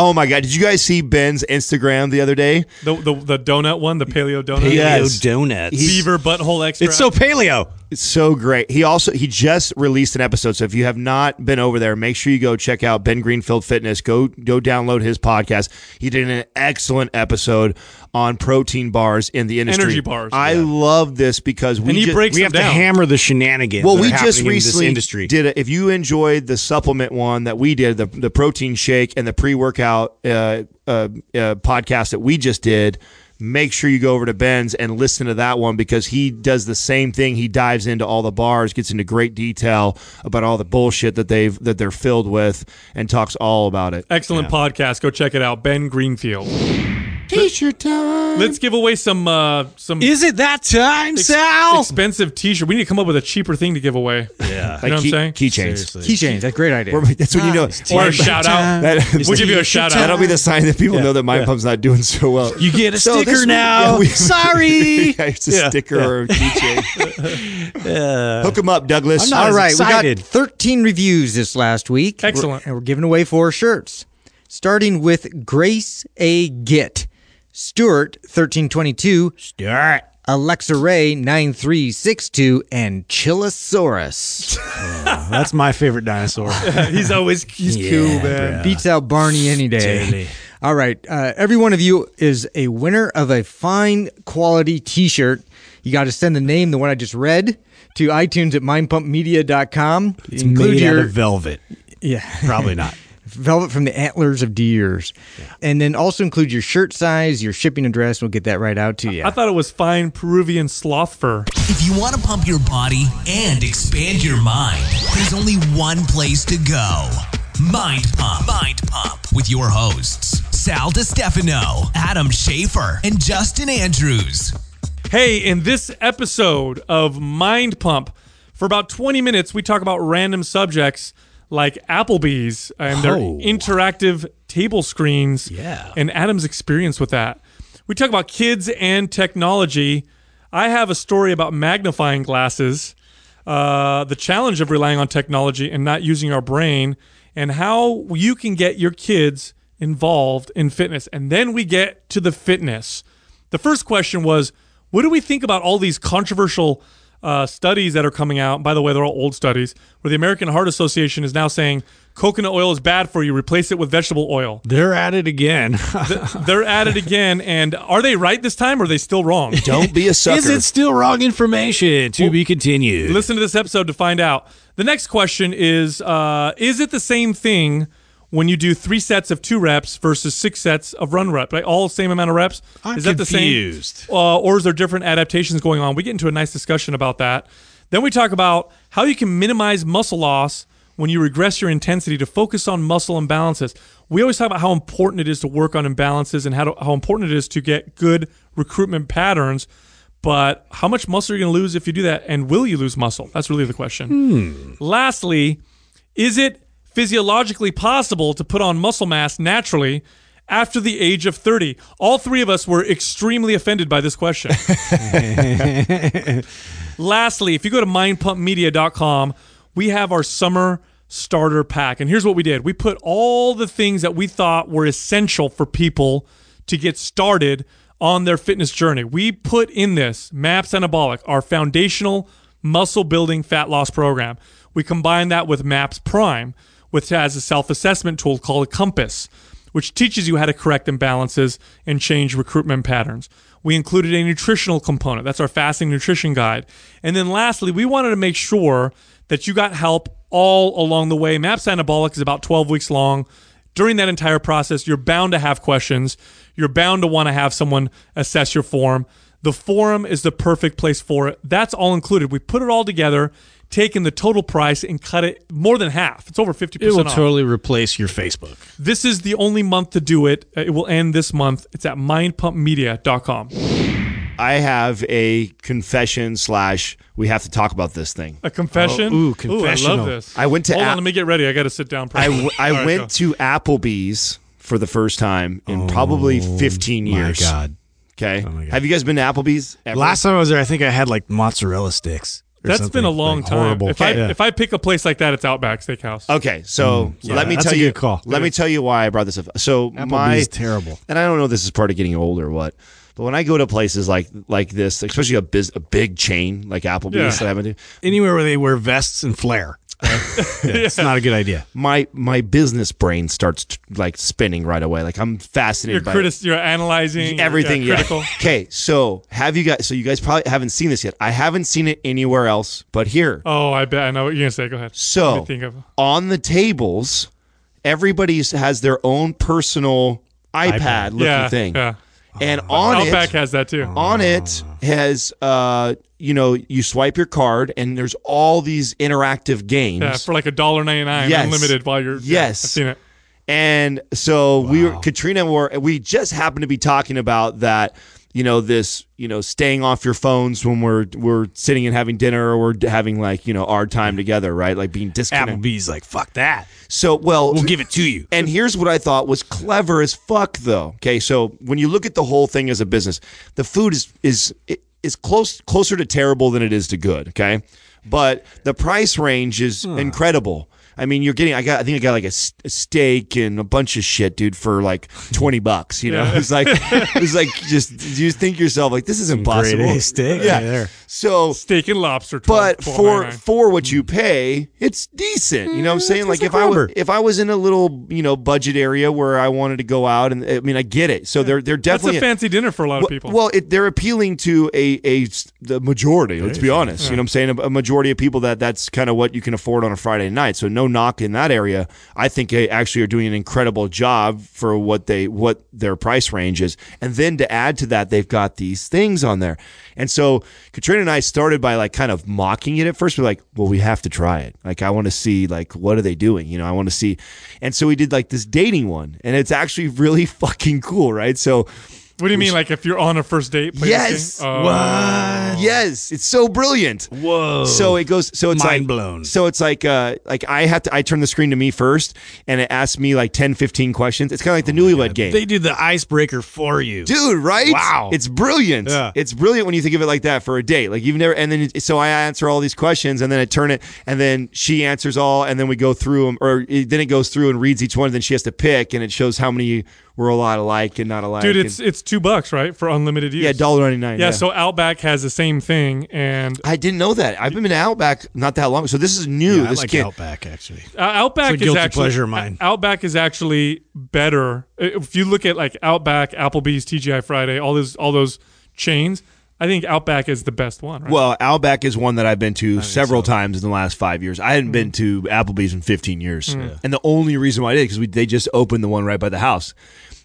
Oh my god! Did you guys see Ben's Instagram the other day? The, the the donut one, the paleo donut. Yes. donuts. Beaver butthole extra. it's so paleo. It's so great. He also he just released an episode. So if you have not been over there, make sure you go check out Ben Greenfield Fitness. Go go download his podcast. He did an excellent episode on protein bars in the industry. Energy bars, I yeah. love this because we just, We them have to hammer the shenanigans. well, that we are just happening in recently industry. did it. If you enjoyed the supplement one that we did, the the protein shake and the pre workout uh, uh, uh, podcast that we just did, make sure you go over to Ben's and listen to that one because he does the same thing. He dives into all the bars, gets into great detail about all the bullshit that they've that they're filled with, and talks all about it. Excellent podcast. Go check it out. Ben Greenfield. T-shirt time. Let's give away some uh some Is it that time, ex- Sal? expensive T-shirt. We need to come up with a cheaper thing to give away. yeah. You know what I'm saying? Keychains. Keychains. That's a great idea. That's when you know. Or a shout out. That, We'll give you a shout out. That'll be the sign that people know that Mind Pump's not doing so well. You get a So sticker week- now. yeah, we- Sorry. yeah, it's a Yeah, sticker or a keychain. Hook them up, Douglas. I'm not All as right, we excited. got 13 reviews this last week. Excellent. We're- and we're giving away four shirts. Starting with Grace A. Git, Stuart 1322, Start. Alexa Ray 9362, and Chilosaurus. That's my favorite dinosaur. he's always he's cool, man. Beats out Barney any day. Totally. All right. Uh, every one of you is a winner of a fine quality t shirt. You got to send the name, the one I just read, to iTunes at mindpumpmedia.com. It's made out of velvet. yeah. Probably not. Velvet from the antlers of deers. And then also include your shirt size, your shipping address. We'll get that right out to you. I thought it was fine Peruvian sloth fur. If you want to pump your body and expand your mind, there's only one place to go. Mind Pump. Mind Pump with your hosts, Sal DiStefano, Adam Schafer, and Justin Andrews. Hey, in this episode of Mind Pump, for about 20 minutes, we talk about random subjects like Applebee's and their Oh. interactive table screens Yeah. and Adam's experience with that. We talk about kids and technology. I have a story about magnifying glasses, uh, the challenge of relying on technology and not using our brain, and how you can get your kids involved in fitness. And then we get to the fitness. The first question was, what do we think about all these controversial uh, studies that are coming out? By the way, they're all old studies, where the American Heart Association is now saying coconut oil is bad for you. Replace it with vegetable oil. They're at it again. They're at it again, and are they right this time, or are they still wrong? Don't be a sucker. Is it still wrong information? To be continued. Listen to this episode to find out. The next question is: uh, Is it the same thing when you do three sets of two reps versus six sets of run reps? Right, all the same amount of reps. I'm is that confused. the same, uh, or is there different adaptations going on? We get into a nice discussion about that. Then we talk about how you can minimize muscle loss when you regress your intensity to focus on muscle imbalances. We always talk about how important it is to work on imbalances and how, to, how important it is to get good recruitment patterns. But how much muscle are you going to lose if you do that? And will you lose muscle? That's really the question. Lastly, is it physiologically possible to put on muscle mass naturally after the age of 30? All three of us were extremely offended by this question. Lastly, if you go to mindpumpmedia.com, we have our summer starter pack. And here's what we did we put all the things that we thought were essential for people to get started on their fitness journey. We put in this MAPS Anabolic, our foundational muscle building fat loss program. We combine that with MAPS Prime, which has a self assessment tool called Compass which teaches you how to correct imbalances and change recruitment patterns. We included a nutritional component. That's our fasting nutrition guide. And then lastly, we wanted to make sure that you got help all along the way. MAPS Anabolic is about 12 weeks long. During that entire process, you're bound to have questions. You're bound to want to have someone assess your form. The forum is the perfect place for it. That's all included. We put it all together, taken the total price and cut it more than half. It's over 50% it will off. totally replace your Facebook. This is the only month to do it. Uh, It will end this month. It's at mindpumpmedia.com. I have a confession slash. We have to talk about this thing. A confession? Oh, ooh, I love this. I went to Hold a- on, let me get ready. I got to sit down. I, w- I All right, went go. to Applebee's for the first time in probably 15 Oh My years. God. Okay. my God. Have you guys been to Applebee's? Ever? Last time I was there, I think I had like mozzarella sticks. That's been a long like, time. horrible. If I Yeah. if I pick a place like that, it's Outback Steakhouse. Okay, so mm. yeah, let me that's tell a you. good call. Let me tell you why I brought this up. So my Applebee's terrible. and I don't know if this is part of getting older or what, but when I go to places like like this, especially a biz, a big chain like Applebee's Yeah. that I've been to, Anywhere where they wear vests and flair. It's not a good idea. my my business brain starts t- like spinning right away. Like I'm You're fascinated by critis- You're analyzing everything. Yeah, Yeah. critical. Okay, so have you guys? So you guys probably haven't seen this yet. I haven't seen it anywhere else but here. Oh, I bet I know what you're gonna say. Go ahead. So think of on the tables, everybody has their own personal iPad, looking yeah, thing, yeah. and on Outback it, has that too. on it has uh, you know, you swipe your card, and there's all these interactive games. yeah, for like a dollar ninety nine, Yes. unlimited while you're. yeah, Yes. I've seen it. And so we were Katrina were we just happened to be talking about that, you know, this, you know, staying off your phones when we're we're sitting and having dinner or we're having like, you know, our time together, right? Like being disconnected. Applebee's like, fuck that. So, well, We'll give it to you. and here's what I thought was clever as fuck, though. Okay, so when you look at the whole thing as a business, the food is is is close closer to terrible than it is to good. Okay, but the price range is hmm. incredible. I mean, you're getting. I got. I think I got like a steak and a bunch of shit, dude, for like twenty bucks. You know, it's like it's like just you think yourself like this is impossible. steak yeah. right there. So Steak and lobster. 12, but for for what you pay, it's decent. You know what I'm mm, saying? Like it's if I was if I was in a little you know budget area where I wanted to go out, and I mean I get it. So they're they're definitely that's a fancy dinner for a lot of people. well, it, they're appealing to a a the majority. Let's be honest. You know what I'm saying? A, a majority of people that that's kind of what you can afford on a Friday night. So no knock in that area. I think they actually are doing an incredible job for what they what their price range is. And then to add to that, they've got these things on there. And so Katrina and I started by like kind of mocking it at first. We're like, well, we have to try it. Like I want to see like what are they doing? You know, I want to see. And so we did like this dating one, and it's actually really fucking cool, right? So. What do you mean? Like if you're on a first date? play this Yes. game? Oh. Yes, it's so brilliant. Whoa. So it goes. So it's Mind like blown. So it's like uh like I have to. I turn the screen to me first, and it asks me like 10, 15 questions. It's kind of like the newlywed game. They did the icebreaker for you. Dude, right? Wow. It's brilliant. Yeah. It's brilliant when you think of it like that for a date. Like you've never, and then it- so I answer all these questions, and then I turn it, and then she answers all, and then we go through them, or it, then it goes through and reads each one, and then she has to pick, and it shows how many we're a lot alike and not alike. Dude, and- it's it's two bucks, right, for unlimited use. yeah, dollar ninety nine. Yeah, so Outback has the same thing, and I didn't know that. I've been to Outback not that long, so this is new. Yeah, I this like kid, Outback actually. uh, Outback It's a is guilty actually pleasure of mine. Outback is actually better. If you look at like Outback, Applebee's, TGI Friday, all those all those chains, I think Outback is the best one. Right? Well, Outback is one that I've been to several times in the last five years. I hadn't been to Applebee's in 15 years. And the only reason why I did because they just opened the one right by the house.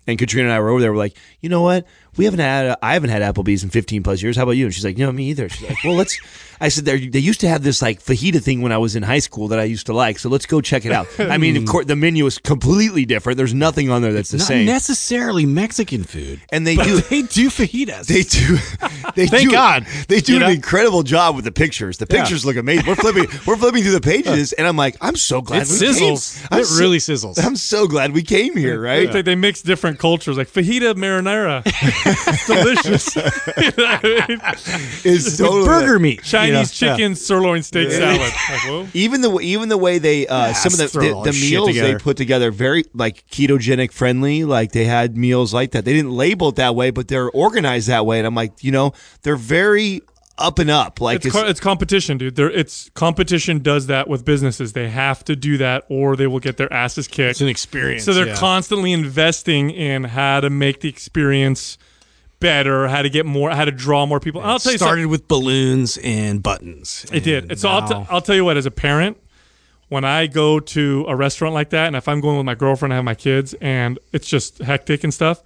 And Katrina and I were over there. We're like, you know what? We haven't had. Uh, I haven't had Applebee's in 15 plus years. How about you? And she's like, no, me either. She's like, well, let's. I said, they used to have this like fajita thing when I was in high school that I used to like. So let's go check it out. I mean, of course, the menu is completely different. There's nothing on there that's the Not same. necessarily Mexican food. and they But do. they do fajitas. They do. They Thank do, God. They do You know? an incredible job with the pictures. The pictures look amazing. We're flipping. We're flipping through the pages, and I'm like, I'm so glad it we came. sizzles. I'm It so- really sizzles. I'm so glad we came here. Right? They, they mix different cultures, like fajita marinara. It's delicious. It's totally Burger meat. Chinese you know? chicken sirloin steak salad. Like. Even the even the way they uh, some of the the, the this shit meals they put together very like ketogenic friendly. Like they had meals like that. They didn't label it that way, but they're organized that way. And I'm like, you know, they're very up and up. Like It's, co- it's competition, dude. There, it's competition does that with businesses. They have to do that, or they will get their asses kicked. It's an experience. So they're yeah. constantly investing in how to make the experience better, how to get more, how to draw more people. And I'll tell you something. started with balloons and buttons. It did. and So I'll, t- now- I'll tell you what, as a parent, when I go to a restaurant like that, and if I'm going with my girlfriend, I have my kids, and it's just hectic and stuff,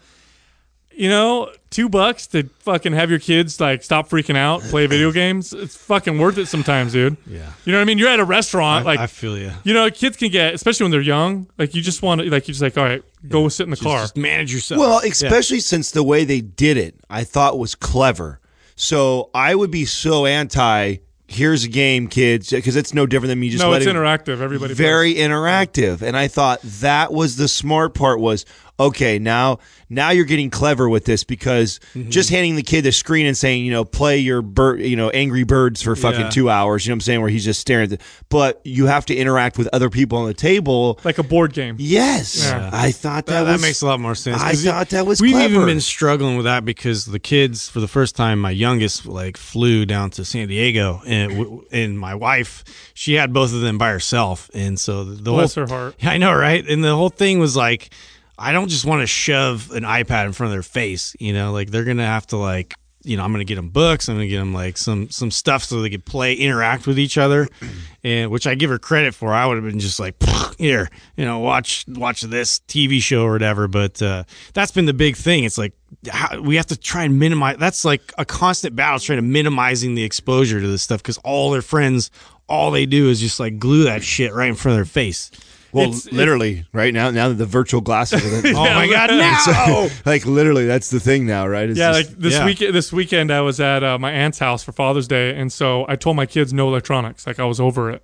you know, two bucks to fucking have your kids like stop freaking out, play video games, it's fucking worth it sometimes, dude. Yeah. You know what I mean? You're at a restaurant, like, I feel you. you know, kids can get, especially when they're young, like you just want to, like, you just like, all right, go sit in the car. Just manage yourself. Well, especially since the way they did it, I thought was clever. So I would be so anti. Here's a game, kids, because it's no different than me just no, it's interactive. Everybody plays. very interactive and i thought that was the smart part was okay, now now you're getting clever with this because Mm-hmm. just handing the kid the screen and saying, you know, play your bird, you know, Angry Birds for fucking Yeah. two hours. You know what I'm saying? Where he's just staring at the, but you have to interact with other people on the table. like a board game. Yes, Yeah. I thought that, That, that makes a lot more sense. I thought that was We've clever. even been struggling with that because the kids, for the first time, my youngest like flew down to San Diego, and and my wife, she had both of them by herself, and so the, the Bless whole her heart. I know, right? And the whole thing was like, I don't just want to shove an iPad in front of their face, you know, like they're gonna have to like. You know, I'm gonna get them books. I'm gonna get them like some some stuff so they could play, interact with each other, and which I give her credit for. I would have been just like, here, you know, watch watch this TV show or whatever. But uh, that's been the big thing. It's like how, we have to try and minimize. That's like a constant battle, trying to minimizing the exposure to this stuff because all their friends, all they do is just like glue that shit right in front of their face. Well, it's- literally right now. Now that the virtual glasses, are the, Oh my god, no! like literally, that's the thing now, right? It's Yeah, just- like this yeah. week. This weekend, I was at uh, my aunt's house for Father's Day, and so I told my kids no electronics. Like I was over it.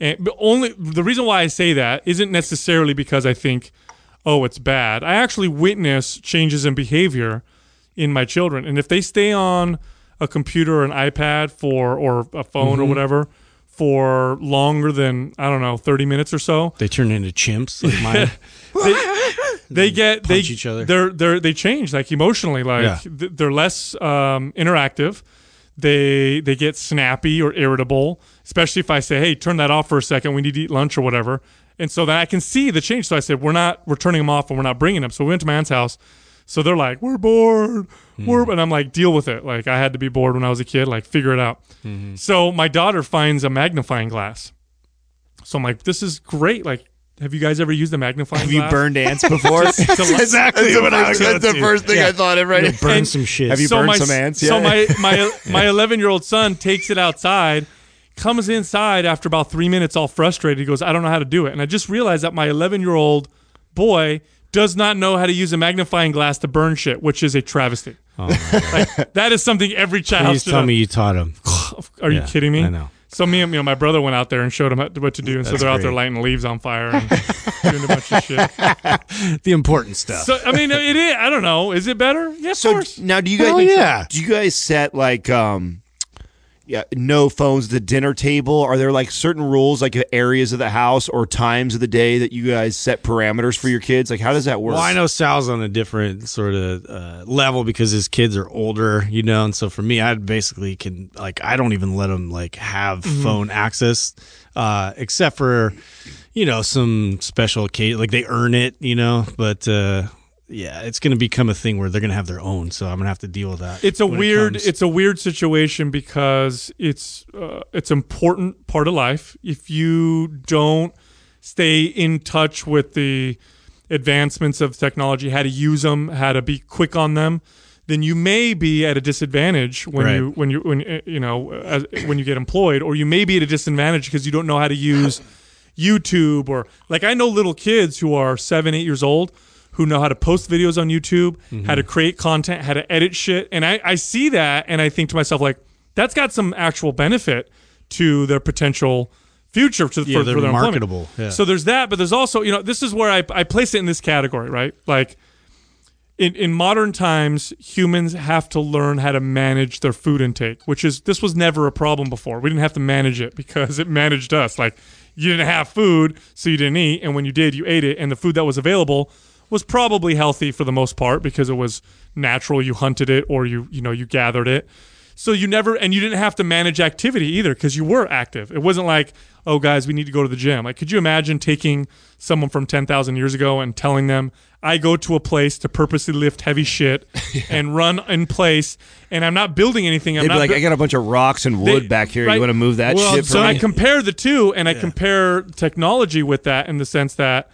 And but only the reason why I say that isn't necessarily because I think, oh, it's bad. I actually witness changes in behavior in my children, and if they stay on a computer or an iPad for or a phone Mm-hmm. or whatever for longer than I don't know thirty minutes or so, They turn into chimps like mine. they get they each other. They're they're they change like emotionally. Like Yeah. they're less um, interactive. They they get snappy or irritable, especially if I say, "Hey, turn that off for a second. We need to eat lunch or whatever." And so then I can see the change. So I said, "We're not we're turning them off and we're not bringing them." So we went to my aunt's house. So they're like, "We're bored." We're Hmm. and I'm like, "Deal with it." Like I had to be bored when I was a kid. Like figure it out. Mm-hmm. So my daughter finds a magnifying glass. So I'm like, "This is great." Like. Have you guys ever used a magnifying glass? have you burned ants before? to- exactly that's what the I first, was that's the first do. thing I thought of. Right? Burn And- some shit. Have you burned some ants? So my my my 11 year old son takes it outside, comes inside after about three minutes, all frustrated. He goes, "I don't know how to do it," and I just realized that my 11 year old boy does not know how to use a magnifying glass to burn shit, which is a travesty. Like, that is something every child Please tell have- me you taught him. Are you kidding me? I know. So me and you know my brother went out there and showed him what to do, and so they're out there lighting leaves on fire and doing a bunch of shit. The important stuff. So I mean, it is. I don't know. Is it better? Yeah, of So course. now, do you guys? Hell yeah. Do you guys set like um, yeah, no phones at the dinner table? Are there like certain rules, like areas of the house or times of the day that you guys set parameters for your kids? Like, how does that work? Well, I know Sal's on a different sort of uh, level because his kids are older, you know, and so for me, I basically can like I don't even let them like have phone access, uh, except for you know some special occasion, like they earn it, you know. But uh, yeah, it's going to become a thing where they're going to have their own, so I'm going to have to deal with that. it's a when it weird it's a weird situation because it's uh, it's important part of life if you don't stay in touch with the advancements of technology how to use them how to be quick on them then you may be at a disadvantage when Right. you when you when uh, you know as, when you get employed or you may be at a disadvantage because you don't know how to use YouTube or like I know little kids who are seven, eight years old who know how to post videos on YouTube, how to mm-hmm. create content, how to edit shit. And I, I see that and I think to myself, like, that's got some actual benefit to their potential future to, Yeah, for, they're for their marketable, yeah. So there's that, but there's also, you know, this is where I, I place it in this category, right? Like, in, in modern times, humans have to learn how to manage their food intake, which is this was never a problem before. We didn't have to manage it because it managed us. Like you didn't have food, so you didn't eat, and when you did, you ate it, and the food that was available was probably healthy for the most part because it was natural. You hunted it or you you know you gathered it. So you never and you didn't have to manage activity either because you were active. It wasn't like, oh guys, we need to go to the gym. Like, could you imagine taking someone from ten thousand years ago and telling them, I go to a place to purposely lift heavy shit and run in place, and I'm not building anything. I'm They'd be not like, bu- I got a bunch of rocks and wood They- back here. right. You want to move that Well, shit so I compare the two, and I compare technology with that in the sense that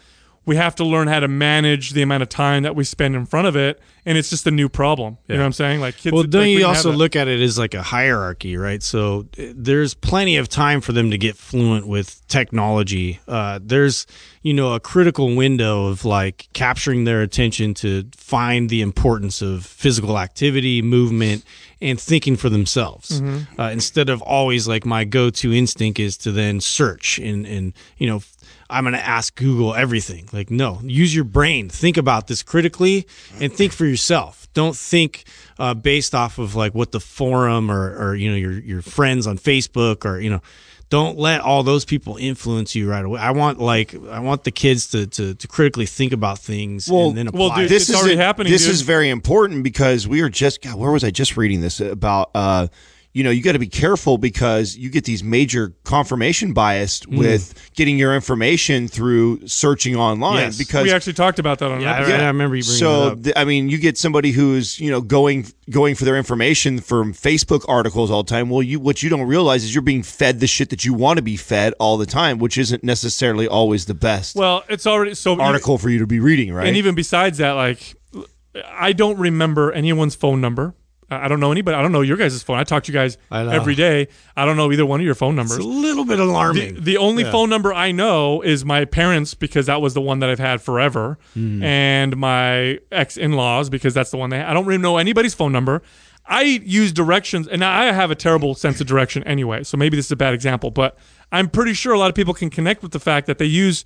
we have to learn how to manage the amount of time that we spend in front of it, and it's just a new problem. You know what I'm saying? Like kids. Well, like, don't we you didn't also look at it as like a hierarchy, right? So uh, there's plenty of time for them to get fluent with technology. Uh, there's, you know, a critical window of like capturing their attention to find the importance of physical activity, movement, and thinking for themselves. Uh, instead of always like my go to instinct is to then search and, and you know, I'm going to ask Google everything. Like, no, use your brain. Think about this critically and think for yourself. Don't think uh, based off of like what the forum or, or, you know, your, your friends on Facebook or, you know, don't let all those people influence you right away. I want like, I want the kids to, to, to critically think about things Well- and then apply. well, dude, this It's is already a- happening, This dude. is very important because we are just God, where was I just reading this about? Uh, you know, you got to be careful because you get these major confirmation bias Mm. with getting your information through searching online Yes. because we actually talked about that on yeah, I, an episode. I remember you bringing so that up. th- I mean, you get somebody who's you know going going for their information from Facebook articles all the time. Well, you what you don't realize is you're being fed the shit that you want to be fed all the time, which isn't necessarily always the best Well, it's already so article for you to be reading, right? And even besides that, like, I don't remember anyone's phone number. I don't know anybody. I don't know your guys' phone. I talk to you guys every day. I don't know either one of your phone numbers. It's a little bit The, alarming. the only phone number I know is my parents because that was the one that I've had forever, Hmm. and my ex in laws because that's the one they. I don't really know anybody's phone number. I use directions, and I have a terrible sense of direction anyway. So maybe this is a bad example, but I'm pretty sure a lot of people can connect with the fact that they use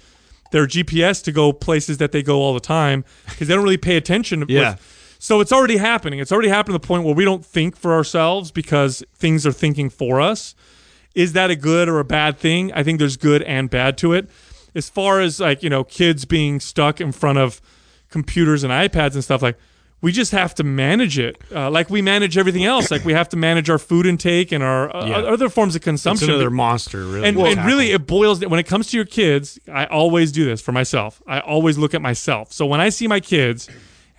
their GPS to go places that they go all the time because they don't really pay attention. with- Yeah. So it's already happening. It's already happened to the point where we don't think for ourselves because things are thinking for us. Is that a good or a bad thing? I think there's good and bad to it. As far as like, you know, kids being stuck in front of computers and iPads and stuff like we just have to manage it uh, like we manage everything else like we have to manage our food intake and our uh, Yeah. other forms of it's consumption another monster, really. and, and really it boils when it comes to your kids i always do this for myself i always look at myself so when i see my kids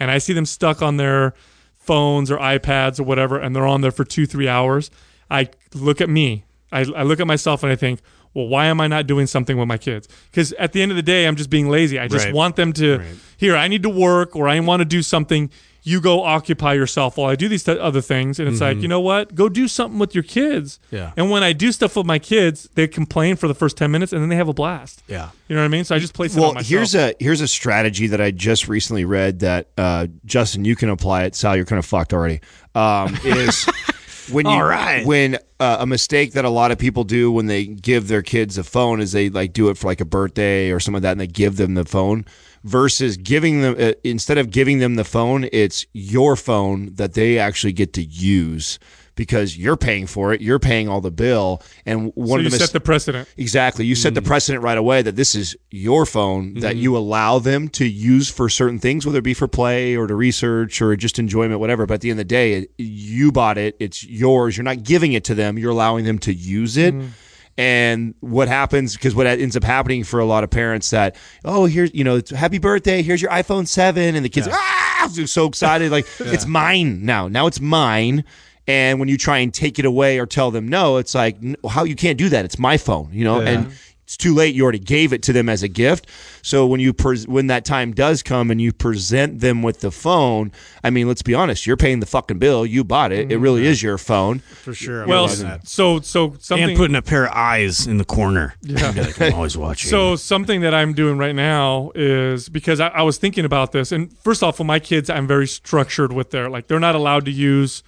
and i see them stuck on their phones or ipads or whatever and they're on there for two three hours i look at me i, I look at myself and i think well why am i not doing something with my kids because at the end of the day i'm just being lazy i just Right. want them to Right. here i need to work or i want to do something you go occupy yourself while i do these th- other things and it's like you know what go do something with your kids Mm-hmm. Yeah. and when I do stuff with my kids, they complain for the first ten minutes, and then they have a blast. Yeah. You know what I mean? So I just place it well, on myself. here's a here's a strategy that I just recently read that uh, Justin, you can apply it. Sal, you're kind of fucked already. Um, is when you All right. when uh, a mistake that a lot of people do when they give their kids a phone is they like do it for like a birthday or something like that, and they give them the phone versus giving them uh, instead of giving them the phone, it's your phone that they actually get to use. Because you're paying for it, you're paying all the bill, and one so of you the mis- set the precedent. Exactly. You Mm. set the precedent right away that this is your phone that Mm-hmm. you allow them to use for certain things, whether it be for play or to research or just enjoyment, whatever. But at the end of the day, it, you bought it. It's yours. You're not giving it to them. You're allowing them to use it. Mm-hmm. And what happens, because what ends up happening for a lot of parents that, oh, here's, you know, it's happy birthday. Here's your iPhone 7. And the kids, ah, they're so excited. Like, it's mine now. Now it's mine. And when you try and take it away or tell them no, it's like, how you can't do that. It's my phone, you know? And it's too late. You already gave it to them as a gift. So when you pres when that time does come and you present them with the phone, I mean, let's be honest, you're paying the fucking bill. You bought it. It really is your phone. for sure. I'm Well, loving that. so so something. and putting a pair of eyes in the corner. Yeah, like, I'm always watching. so something that I'm doing right now is because I, I was thinking about this, and first off, for my kids, I'm very structured with their like they're not allowed to use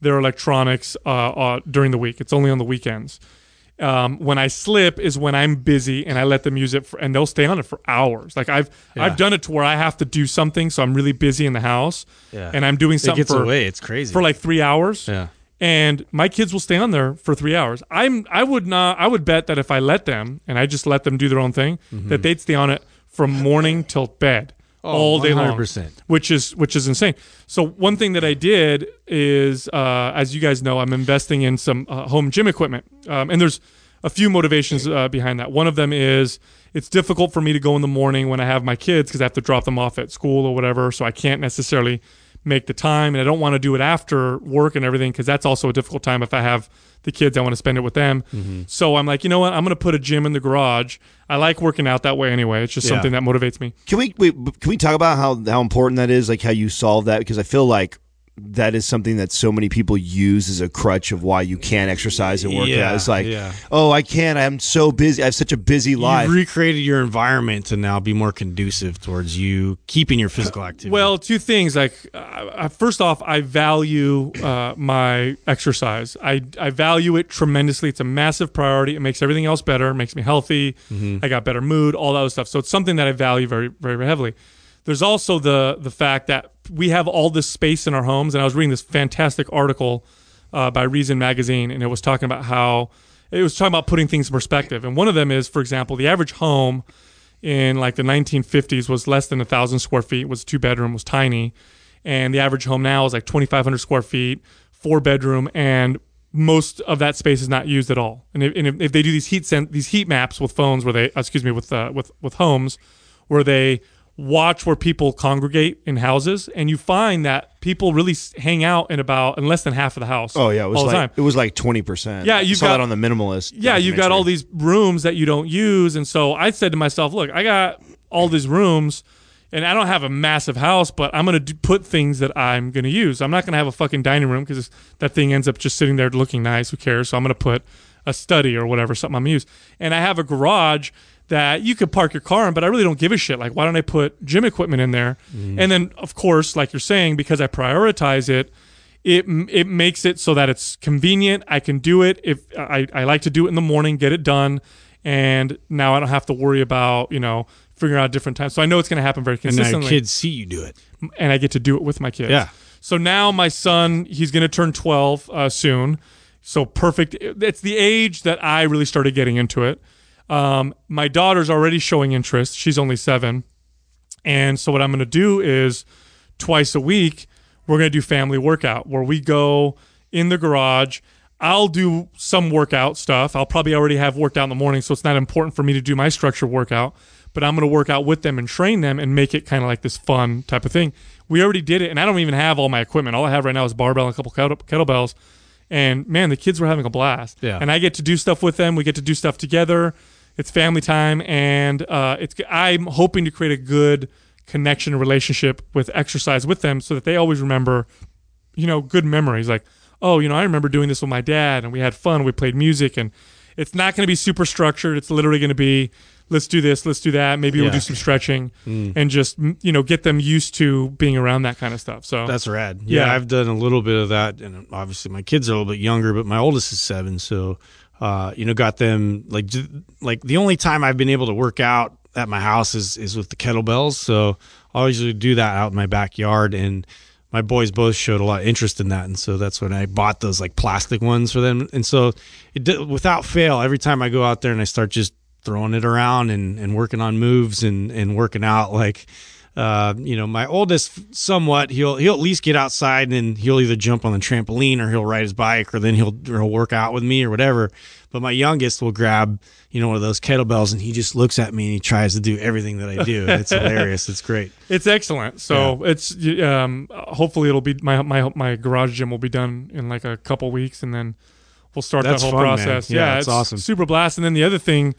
their electronics uh, uh, during the week. It's only on the weekends. Um, when I slip is when I'm busy and I let them use it, for, and they'll stay on it for hours. Like I've I've done it to where I have to do something, so I'm really busy in the house, Yeah. and I'm doing it something gets for away. It's crazy. for like three hours. yeah. and my kids will stay on there for three hours. I'm I would not I would bet that if I let them and I just let them do their own thing, Mm-hmm. that they'd stay on it from morning till bed all day long, 100%. which is which is insane. So one thing that I did is, uh, as you guys know, I'm investing in some uh, home gym equipment, um, and there's a few motivations uh, behind that. One of them is it's difficult for me to go in the morning when I have my kids because I have to drop them off at school or whatever, so I can't necessarily make the time, and I don't want to do it after work and everything because that's also a difficult time if I have the kids. I want to spend it with them. Mm-hmm. So I'm like, you know what? I'm going to put a gym in the garage. I like working out that way anyway. It's just Yeah. something that motivates me. Can we, we can we talk about how how important that is, like how you solve that? Because I feel like that is something that so many people use as a crutch of why you can't exercise and work Yeah, out. It's like, yeah. oh, I can't. I'm so busy. I have such a busy life. You recreated your environment to now be more conducive towards you keeping your physical activity. Well, two things. Like, uh, first off, I value uh, my exercise. I I value it tremendously. It's a massive priority. It makes everything else better. It makes me healthy. I got better mood. All that other stuff. So it's something that I value very very very heavily. There's also the the fact that we have all this space in our homes, and I was reading this fantastic article uh, by Reason Magazine, and it was talking about how it was talking about putting things in perspective. And one of them is, for example, the average home in like the 1950s was less than a thousand square feet, was two bedroom, was tiny, and the average home now is like 2,500 square feet, four bedroom, and most of that space is not used at all. And if, and if, if they do these heat sen- these heat maps with phones, where they excuse me with uh, with with homes, where they watch where people congregate in houses, and you find that people really hang out in about in less than half of the house. oh yeah, it was all the like time. it was like twenty percent. Yeah, you've saw got- that on the minimalist. yeah, you've got all these rooms that you don't use, and so I said to myself, look, I got all these rooms, and I don't have a massive house, but I'm gonna do, put things that I'm gonna use. I'm not gonna have a fucking dining room because that thing ends up just sitting there looking nice. Who cares? So I'm gonna put a study or whatever, something I'm gonna use, and I have a garage that you could park your car in, but I really don't give a shit. Like, why don't I put gym equipment in there? And then, of course, like you're saying, because I prioritize it, it it makes it so that it's convenient. I can do it if I, I like to do it in the morning, get it done, and now I don't have to worry about you know figuring out different times. So I know it's going to happen very consistently. and now kids see you do it. and I get to do it with my kids. Yeah. So now my son, he's going to turn 12 uh, soon. So perfect. It's the age that I really started getting into it. Um, my daughter's already showing interest. She's only seven. And so what I'm going to do is twice a week, we're going to do family workout where we go in the garage. I'll do some workout stuff. I'll probably already have worked out in the morning, so it's not important for me to do my structure workout. But I'm going to work out with them and train them and make it kind of like this fun type of thing. We already did it, and I don't even have all my equipment. All I have right now is barbell and a couple kettlebells. And man, the kids were having a blast. Yeah. And I get to do stuff with them. We get to do stuff together. It's family time, and uh, it's. I'm hoping to create a good connection and relationship with exercise with them, so that they always remember, you know, good memories. Like, oh, you know, I remember doing this with my dad, and we had fun. We played music, and it's not going to be super structured. It's literally going to be, let's do this, let's do that. Maybe we'll do some stretching, and just you know, get them used to being around that kind of stuff. So That's rad. Yeah, Yeah. I've done a little bit of that, and obviously my kids are a little bit younger, but my oldest is seven, so uh, you know, got them like like the only time I've been able to work out at my house is is with the kettlebells. So I usually do that out in my backyard, and my boys both showed a lot of interest in that, and so that's when I bought those like plastic ones for them. And so it did, without fail, every time I go out there and I start just throwing it around and, and working on moves and, and working out like uh, you know, my oldest somewhat he'll he'll at least get outside and then he'll either jump on the trampoline or he'll ride his bike or then he'll he'll work out with me or whatever. But my youngest will grab, you know, one of those kettlebells and he just looks at me and he tries to do everything that I do. It's hilarious. It's great. It's excellent. So it's um, hopefully it'll be my my my garage gym will be done in like a couple weeks, and then we'll start That's that whole fun, man. process. Yeah, Yeah, it's awesome. super blast. And then the other thing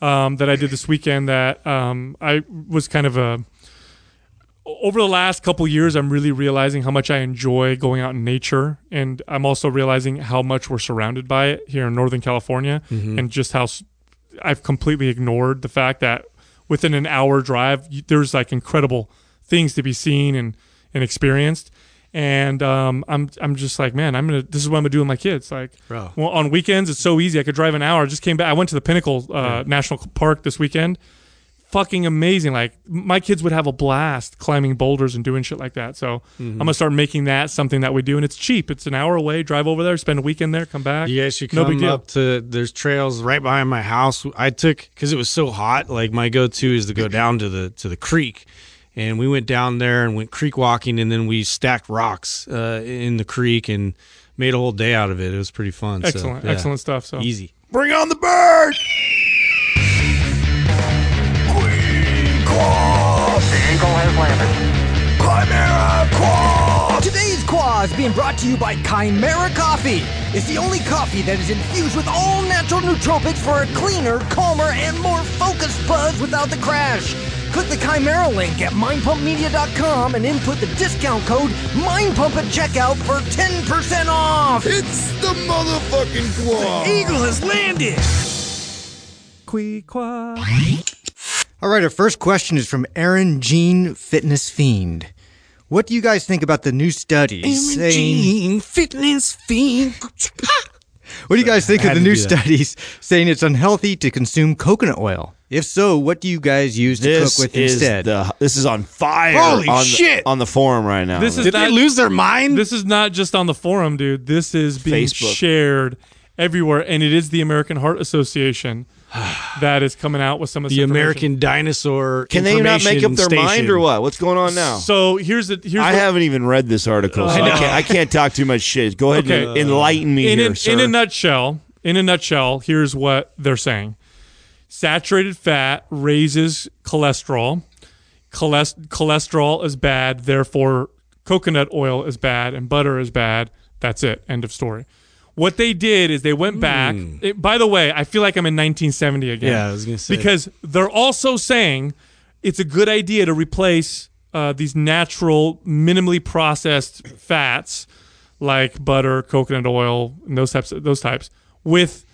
um, that I did this weekend that um, I was kind of a over the last couple years, I'm really realizing how much I enjoy going out in nature, and I'm also realizing how much we're surrounded by it here in Northern California, and just how I've completely ignored the fact that within an hour drive, there's like incredible things to be seen and and experienced. And um, I'm I'm just like, man, I'm gonna. This is what I'm gonna do with my kids. Like, well, on weekends it's so easy. I could drive an hour. I just came back. I went to the Pinnacle uh, National Park this weekend. Fucking amazing! Like my kids would have a blast climbing boulders and doing shit like that. So I'm gonna start making that something that we do, and it's cheap. It's an hour away. Drive over there, spend a weekend there, come back. You guys should No come big deal. up to there's trails right behind my house. I took because it was so hot. Like my go-to is to go down to the to the creek, and we went down there and went creek walking, and then we stacked rocks uh, in the creek and made a whole day out of it. It was pretty fun. So, Excellent, yeah. excellent stuff. So easy. Bring on the bird. Today's Quah is being brought to you by Kimera Koffee. It's the only coffee that is infused with all natural nootropics for a cleaner, calmer, and more focused buzz without the crash. Click the Chimera link at mindpumpmedia.com and input the discount code MINDPUMP at checkout for 10% off. It's the motherfucking quad. Eagle has landed. All right, our first question is from Aaron Jean Fitness Fiend. What do you guys think about the new studies saying? fitness fiend. What do you guys think of the new studies saying it's unhealthy to consume coconut oil? If so, what do you guys use to This cook with is instead? the this is on fire. Holy on shit. The, on the forum right now. This is Did not, they lose their mind? This is not just on the forum, dude. This is being Facebook. shared everywhere, and it is the American Heart Association that is coming out with some of the. American dinosaur. Can they not make up information their mind or what? What's going on now? So here's the here's I what- haven't even read this article, so I, know. can't, I can't talk too much shit. Go ahead Okay. and enlighten me in here, a, sir. in a nutshell, in a nutshell, here's what they're saying: saturated fat raises cholesterol. Cholest- cholesterol is bad, therefore coconut oil is bad and butter is bad. That's it. End of story. What they did is they went back. it- by the way, I feel like I'm in 1970 again. Yeah, I was gonna say. because they're also saying it's a good idea to replace uh, these natural, minimally processed fats like butter, coconut oil, and those types those types with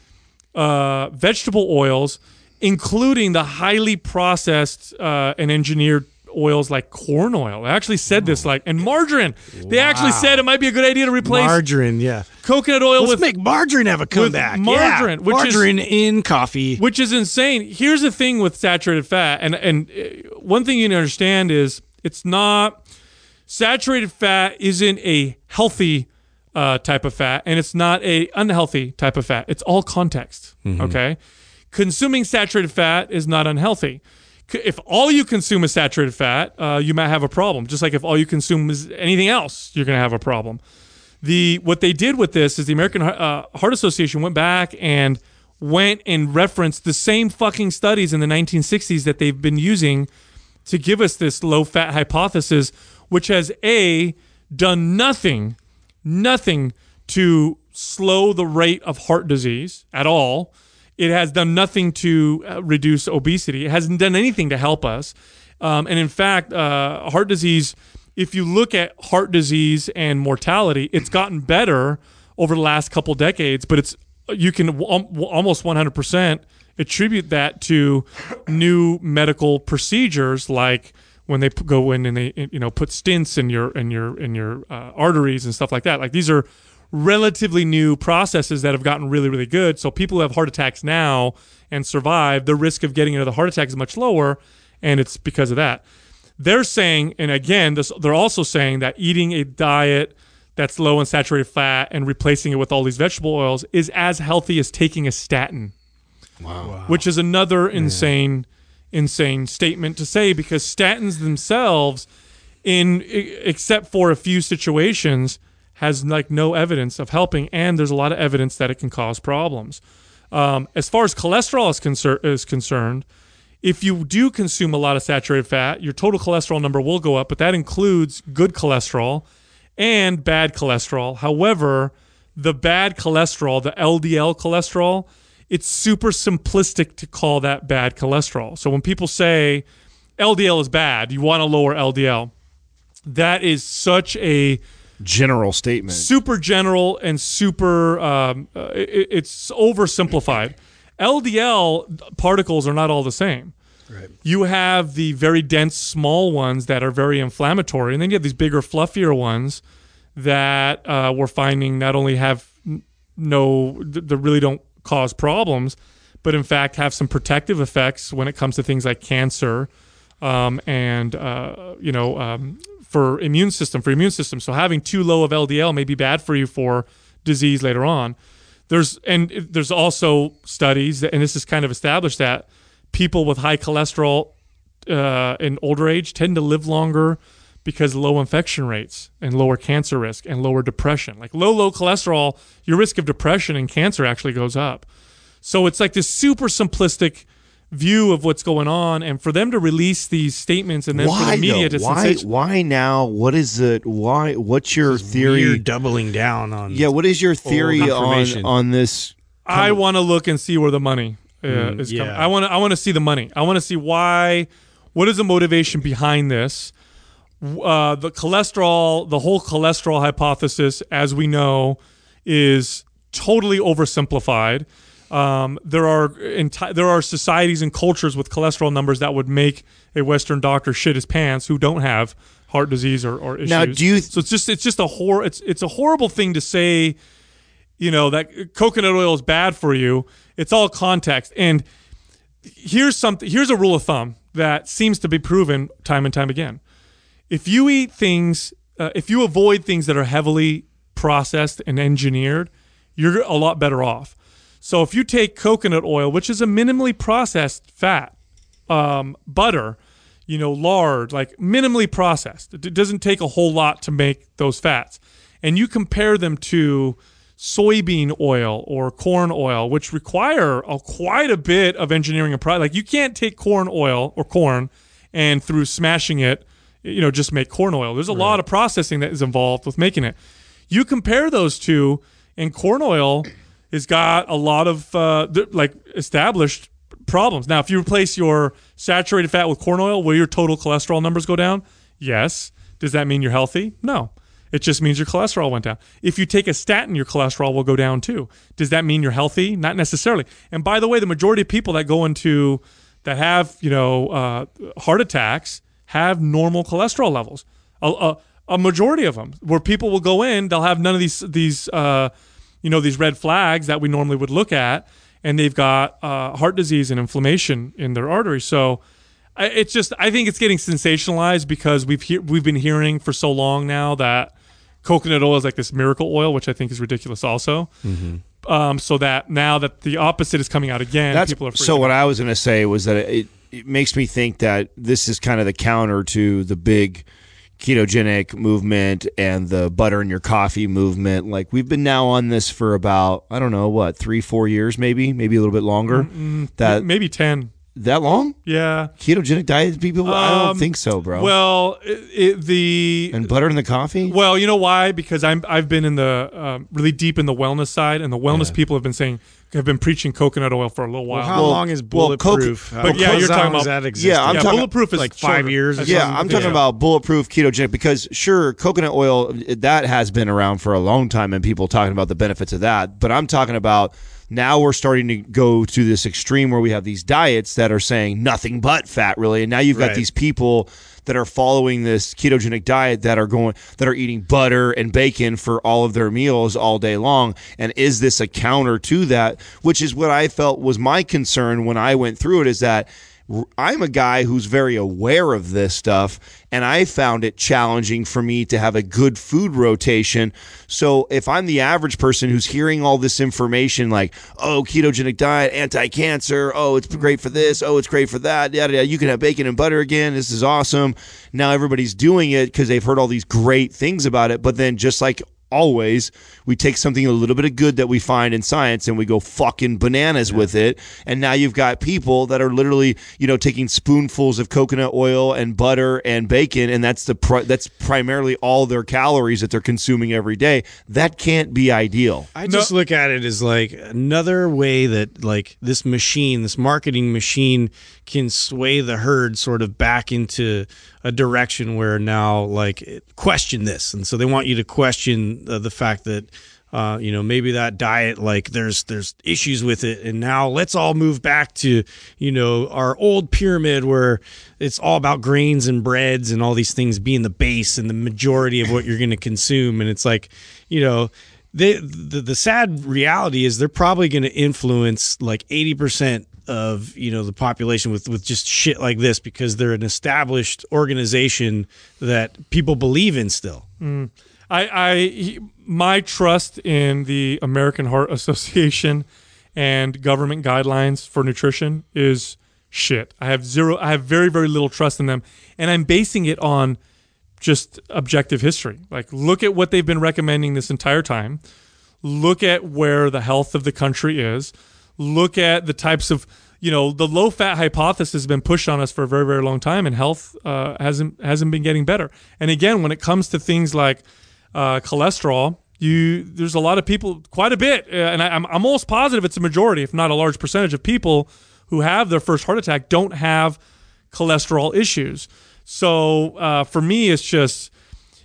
uh, vegetable oils, including the highly processed uh, and engineered oils like corn oil. They actually said this like and margarine. They actually said it might be a good idea to replace margarine? Yeah. coconut oil Let's with make margarine have a comeback. margarine, yeah. which is- margarine in coffee. which is insane. Here's the thing with saturated fat, and and uh, one thing you need to understand is it's not saturated fat isn't a healthy uh, type of fat, and it's not a unhealthy type of fat. It's all context. Okay, consuming saturated fat is not unhealthy. If all you consume is saturated fat, uh, you might have a problem. Just like if all you consume is anything else, you're going to have a problem the what they did with this is the American uh, Heart Association went back and went and referenced the same fucking studies in the 1960s that they've been using to give us this low fat hypothesis, which has a done nothing, nothing to slow the rate of heart disease at all. It has done nothing to uh, reduce obesity. It hasn't done anything to help us. Um, and in fact, uh, heart disease, if you look at heart disease and mortality, it's gotten better over the last couple decades, but it's you can w- almost 100% attribute that to new medical procedures like when they go in and they you know put stents in your in your in your uh, arteries and stuff like that like these are relatively new processes that have gotten really really good. So people who have heart attacks now and survive the risk of getting another heart attack is much lower and it's because of that. They're saying and again this, they're also saying that eating a diet that's low in saturated fat and replacing it with all these vegetable oils is as healthy as taking a statin. Wow. which is another insane insane statement to say because statins themselves in except for a few situations has like no evidence of helping and there's a lot of evidence that it can cause problems um, as far as cholesterol is, concer- is concerned if you do consume a lot of saturated fat your total cholesterol number will go up but that includes good cholesterol and bad cholesterol however the bad cholesterol the ldl cholesterol it's super simplistic to call that bad cholesterol. So when people say LDL is bad, you want to lower LDL. That is such a General statement. super general and super um, uh, it, it's oversimplified. LDL particles are not all the same. Right. You have the very dense small ones that are very inflammatory, and then you have these bigger, fluffier ones that uh, we're finding not only have no, th- that really don't cause problems, but in fact have some protective effects when it comes to things like cancer um, and uh, you know um, for immune system for immune system. So having too low of LDL may be bad for you for disease later on. There's and there's also studies that, and this is kind of established that people with high cholesterol uh, in older age tend to live longer because low infection rates and lower cancer risk and lower depression. Like low, low cholesterol, your risk of depression and cancer actually goes up. So it's like this super simplistic view of what's going on, and for them to release these statements and then for the media though? to Why? sensation- Why now? What is it? Why? What's your theory? You're doubling down on. yeah. What is your theory on on this? I want to look and see where the money uh, Mm, is yeah. coming. I want to I want to see the money. I want to see why what is the motivation behind this? Uh, the cholesterol, the whole cholesterol hypothesis, as we know, is totally oversimplified. Um, there are enti- there are societies and cultures with cholesterol numbers that would make a Western doctor shit his pants who don't have heart disease or, or issues. Now, do you- so it's just it's just a hor it's it's a horrible thing to say. You know that coconut oil is bad for you. It's all context. And here's something. Here's a rule of thumb that seems to be proven time and time again. If you eat things, uh, if you avoid things that are heavily processed and engineered, you're a lot better off. So if you take coconut oil, which is a minimally processed fat, um, butter, you know, lard, like minimally processed. It doesn't take a whole lot to make those fats. And you compare them to soybean oil or corn oil, which require a, quite a bit of engineering and product. Like you can't take corn oil or corn and through smashing it, you know, just make corn oil. There's a lot of processing that is involved with making it. You compare those two, and corn oil has got a lot of uh, th- like established problems. Now, if you replace your saturated fat with corn oil, will your total cholesterol numbers go down? Yes. Does that mean you're healthy? No. It just means your cholesterol went down. If you take a statin, your cholesterol will go down too. Does that mean you're healthy? Not necessarily. And by the way, the majority of people that go into that have you know uh, heart attacks have normal cholesterol levels. A, a, a majority of them, where people will go in, they'll have none of these these uh, you know these red flags that we normally would look at, and they've got uh, heart disease and inflammation in their arteries. So I- it's just I think it's getting sensationalized because we've he- we've been hearing for so long now that coconut oil is like this miracle oil, which I think is ridiculous also. Um, so that now that the opposite is coming out again, That's people are so. What. I was going to say was that it, it makes me think that this is kind of the counter to the big ketogenic movement and the butter in your coffee movement. Like we've been now on this for about I don't know what three, four years, maybe, maybe a little bit longer. That maybe ten. that long? Yeah. Ketogenic diet people? I don't Um, think so, bro. Well, it, it, the and butter in the coffee? Well, you know why? Because I'm I've been in the um, really deep in the wellness side, and the wellness people have been saying have been preaching coconut oil for a little while. How Well- long is well, Coke- bulletproof? but yeah, you're talking about- that existed? Yeah, I'm yeah, talking- bulletproof is like five shorter. years or yeah, what I'm talking yeah. about bulletproof ketogenic because sure, coconut oil that has been around for a long time and people talking about the benefits of that. But I'm talking about now we're starting to go to this extreme where we have these diets that are saying nothing but fat really, and now you've got Right. these people that are following this ketogenic diet that are going that are eating butter and bacon for all of their meals all day long? And is this a counter to that? Which is what I felt was my concern when I went through it is that I'm a guy who's very aware of this stuff, and I found it challenging for me to have a good food rotation. So, if I'm the average person who's hearing all this information, like, oh, ketogenic diet, anti cancer, oh, it's great for this, oh, it's great for that, yada, yada, you can have bacon and butter again, this is awesome. Now, everybody's doing it because they've heard all these great things about it, but then just like always we take something a little bit of good that we find in science and we go fucking bananas with it. And now you've got people that are literally you know taking spoonfuls of coconut oil and butter and bacon and that's the pri- that's primarily all their calories that they're consuming every day. That can't be ideal. I just look at it as like another way that like this machine, this marketing machine can sway the herd sort of back into a direction where now like question this. And so they want you to question uh, the fact that uh, you know maybe that diet like there's there's issues with it and now let's all move back to you know our old pyramid where it's all about grains and breads and all these things being the base and the majority of what you're going to consume and it's like you know they, the the sad reality is they're probably going to influence like eighty percent of you know the population with with just shit like this because they're an established organization that people believe in still. Mm. I, I he- my trust in the American Heart Association and government guidelines for nutrition is shit. I have zero. I have very very little trust in them, and I'm basing it on just objective history. Like, look at what they've been recommending this entire time. Look at where the health of the country is. Look at the types of you know the low fat hypothesis has been pushed on us for a very very long time, and health uh, hasn't hasn't been getting better. And again, when it comes to things like uh, cholesterol, you there's a lot of people, quite a bit, uh, and I, I'm I'm almost positive it's a majority, if not a large percentage of people who have their first heart attack don't have cholesterol issues. So uh, for me, it's just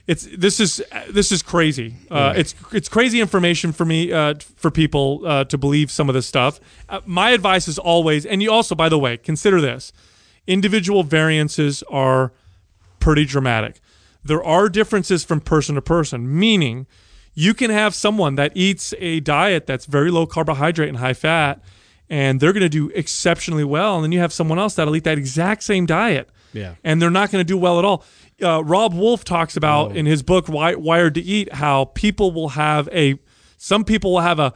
it's this is this is crazy. Uh, It's it's crazy information for me uh, for people uh, to believe some of this stuff. Uh, my advice is always, and you also, by the way, consider this: individual variances are pretty dramatic. There are differences from person to person, meaning you can have someone that eats a diet that's very low carbohydrate and high fat, and they're going to do exceptionally well. And then you have someone else that'll eat that exact same diet, Yeah. and they're not going to do well at all. Uh, Robb Wolf talks about Oh. in his book Wi- Wired to Eat how people will have a some people will have a,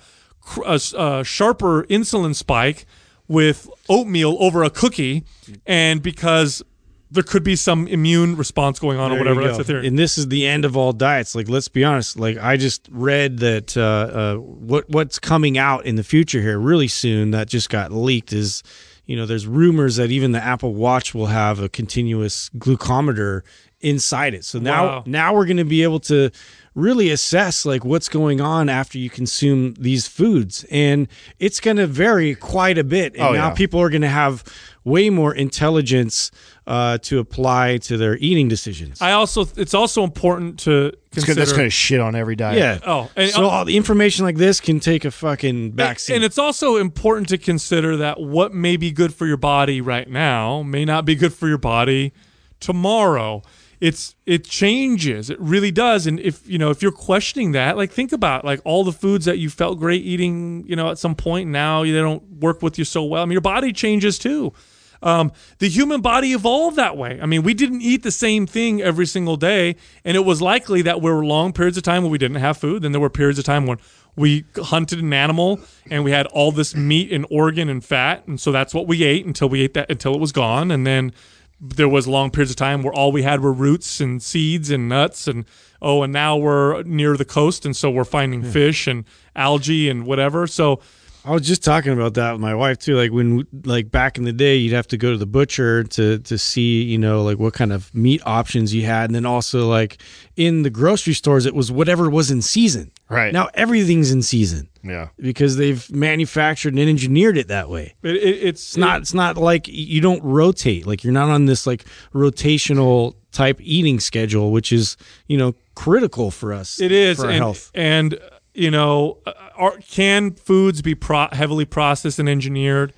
a a sharper insulin spike with oatmeal over a cookie, and because there could be some immune response going on or whatever. That's the theory. And this is the end of all diets. Like, let's be honest. Like, I just read that uh, uh, what what's coming out in the future here really soon that just got leaked is, you know, there's rumors that even the Apple Watch will have a continuous glucometer inside it. So now Wow. now we're going to be able to really assess like what's going on after you consume these foods and it's going to vary quite a bit and Oh, now yeah. people are going to have way more intelligence uh, to apply to their eating decisions I also it's also important to It's consider. that's going to shit on every diet. yeah. Oh, and- so all the information like this can take a fucking backseat. And it's also important to consider that what may be good for your body right now may not be good for your body tomorrow. It's it changes. It really does. And if you know if you're questioning that, like think about like all the foods that you felt great eating, you know, at some point now they don't work with you so well. I mean, your body changes too. Um, the human body evolved that way. I mean, we didn't eat the same thing every single day, and it was likely that there were long periods of time when we didn't have food. Then there were periods of time when we hunted an animal and we had all this meat and organ and fat, and so that's what we ate until we ate that until it was gone, and then there was long periods of time where all we had were roots and seeds and nuts and oh and now we're near the coast and so we're finding hmm. fish and algae and whatever so I was just talking about that with my wife too. Like when, like back in the day, you'd have to go to the butcher to to see, you know, like what kind of meat options you had, and then also like in the grocery stores, it was whatever was in season. Right. now, everything's in season Yeah. because they've manufactured and engineered it that way. it, it, it's It's not. It's not like you don't rotate. Like you're not on this like rotational type eating schedule, which is you know critical for us. It is, for our and, health. and you know, uh, are, can foods be pro- heavily processed and engineered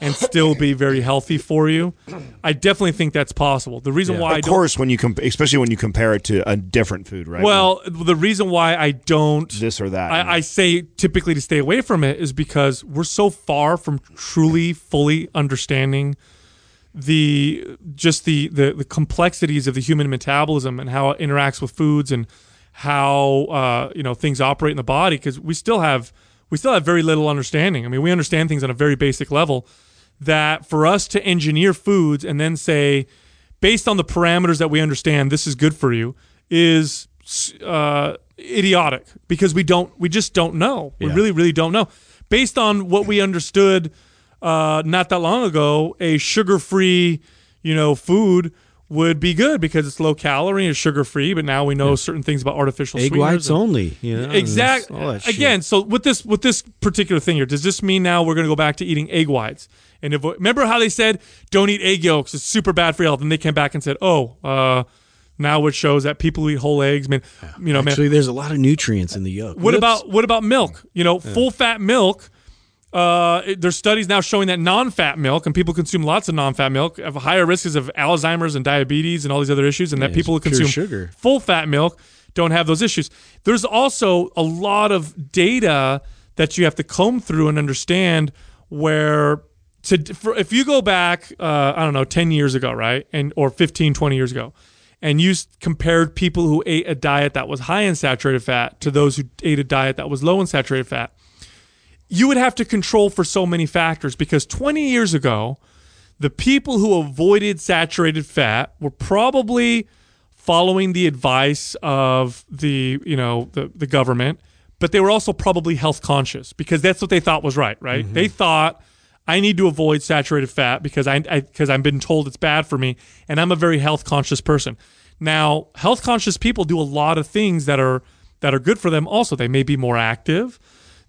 and still be very healthy for you? I definitely think that's possible. The reason why I Of don't, course, when you comp- especially when you compare it to a different food, right? well, the reason why I don't this or that. I, I say typically to stay away from it is because we're so far from truly fully understanding the just the, the the complexities of the human metabolism and how it interacts with foods and how uh, you know things operate in the body because we still have we still have very little understanding. I mean, we understand things on a very basic level. That for us to engineer foods and then say, based on the parameters that we understand, this is good for you, is uh, idiotic because we don't we just don't know. We really really don't know. Based on what we understood uh, not that long ago, a sugar-free, you know, food would be good because it's low calorie and sugar free. But now we know certain things about artificial Egg sweeteners whites and- only. You know, Exact. all that shit. Again, so with this with this particular thing here, does this mean now we're going to go back to eating egg whites? And if, remember how they said don't eat egg yolks; it's super bad for your health. And they came back and said, oh, uh, now it shows that people who eat whole eggs, man, you know, man. There's a lot of nutrients in the yolk. What Whoops. about what about milk? You know, full fat milk. Uh, it- there's studies now showing that non-fat milk and people consume lots of non-fat milk have higher risks of Alzheimer's and diabetes and all these other issues, and that people who consume sugar. full fat milk don't have those issues. There's also a lot of data that you have to comb through and understand where to for, if you go back uh, I don't know 10 years ago, right? And or 15 20 years ago and you compared people who ate a diet that was high in saturated fat to those who ate a diet that was low in saturated fat, you would have to control for so many factors because 20 years ago, the people who avoided saturated fat were probably following the advice of the you know the, the government but they were also probably health conscious because that's what they thought was right right they thought i need to avoid saturated fat because i because i've been told it's bad for me and i'm a very health conscious person now health conscious people do a lot of things that are that are good for them also they may be more active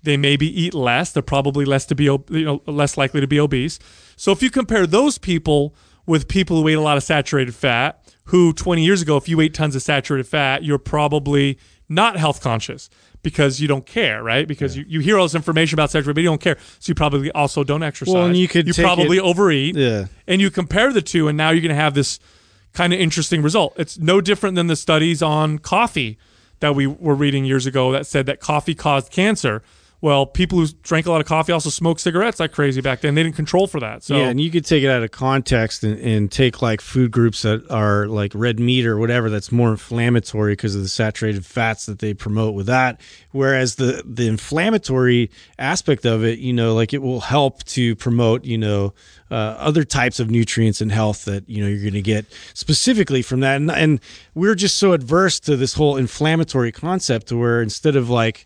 they maybe eat less. They're probably less to be you know less likely to be obese. So if you compare those people with people who ate a lot of saturated fat. Who 20 years ago, if you ate tons of saturated fat, you're probably not health conscious because you don't care, right? Because you, you hear all this information about saturated, but you don't care. So you probably also don't exercise. Well, and you could you probably it- overeat. Yeah. And you compare the two, and now you're going to have this kind of interesting result. It's no different than the studies on coffee that we were reading years ago that said that coffee caused cancer. Well, people who drank a lot of coffee also smoked cigarettes like crazy back then. They didn't control for that. So yeah, and you could take it out of context and, and take like food groups that are like red meat or whatever that's more inflammatory because of the saturated fats that they promote with that. Whereas the the inflammatory aspect of it, you know, like it will help to promote, you know, uh, other types of nutrients and health that you know you're going to get specifically from that. And, and we're just so adverse to this whole inflammatory concept, where instead of like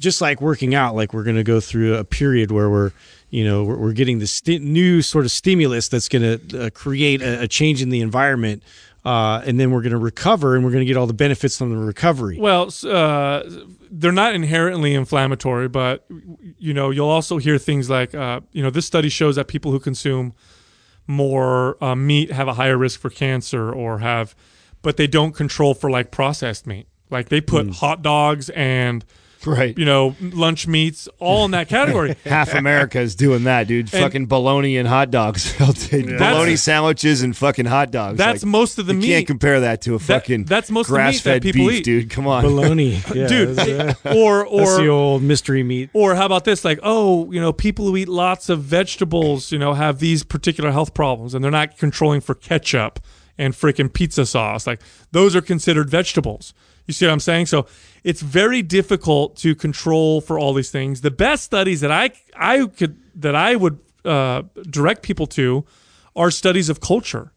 just like working out, like we're going to go through a period where we're, you know, we're, we're getting this sti- new sort of stimulus that's going to uh, create a, a change in the environment. Uh, and then we're going to recover and we're going to get all the benefits from the recovery. Well, uh, they're not inherently inflammatory, but you know, you'll also hear things like, uh, you know, this study shows that people who consume more uh, meat have a higher risk for cancer, or have, but they don't control for like processed meat. Like they put hot dogs and Right. you know lunch meats all in that category. Half America is doing that, dude. fucking bologna and hot dogs. I'll bologna sandwiches and fucking hot dogs. That's Like, most of the meat. you meat. can't compare that to a That- fucking that's most of the meat that grass-fed people beef, eat. dude. Come on. Bologna, yeah, dude. that's, or that's the old mystery meat. or how about this? Like, oh, you know, people who eat lots of vegetables, you know, have these particular health problems, and they're not controlling for ketchup and freaking pizza sauce. Like, those are considered vegetables. You see what I'm saying? So it's very difficult to control for all these things. The best studies that I I could that I would uh, direct people to are studies of culture.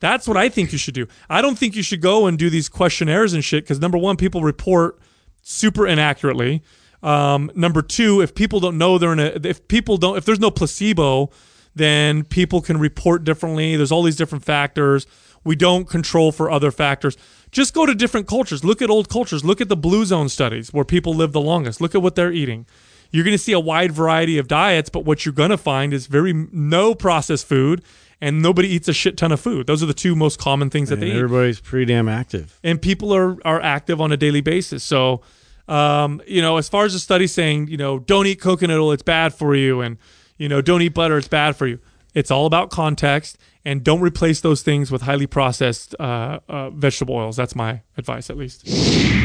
That's what I think you should do. I don't think you should go and do these questionnaires and shit because number one, people report super inaccurately. Um, number two, if people don't know they're in a, if people don't, if there's no placebo, then people can report differently. There's all these different factors. We don't control for other factors. Just go to different cultures. Look at old cultures. Look at the blue zone studies where people live the longest. Look at what they're eating. You're going to see a wide variety of diets, but what you're going to find is very no processed food and nobody eats a shit ton of food. Those are the two most common things that And they eat everybody's pretty damn active. and people are are active on a daily basis. So, um, you know, as far as the study saying, you know, don't eat coconut oil, it's bad for you, and you know, don't eat butter, it's bad for you. It's all about context, and don't replace those things with highly processed uh, uh, vegetable oils. That's my advice, at least.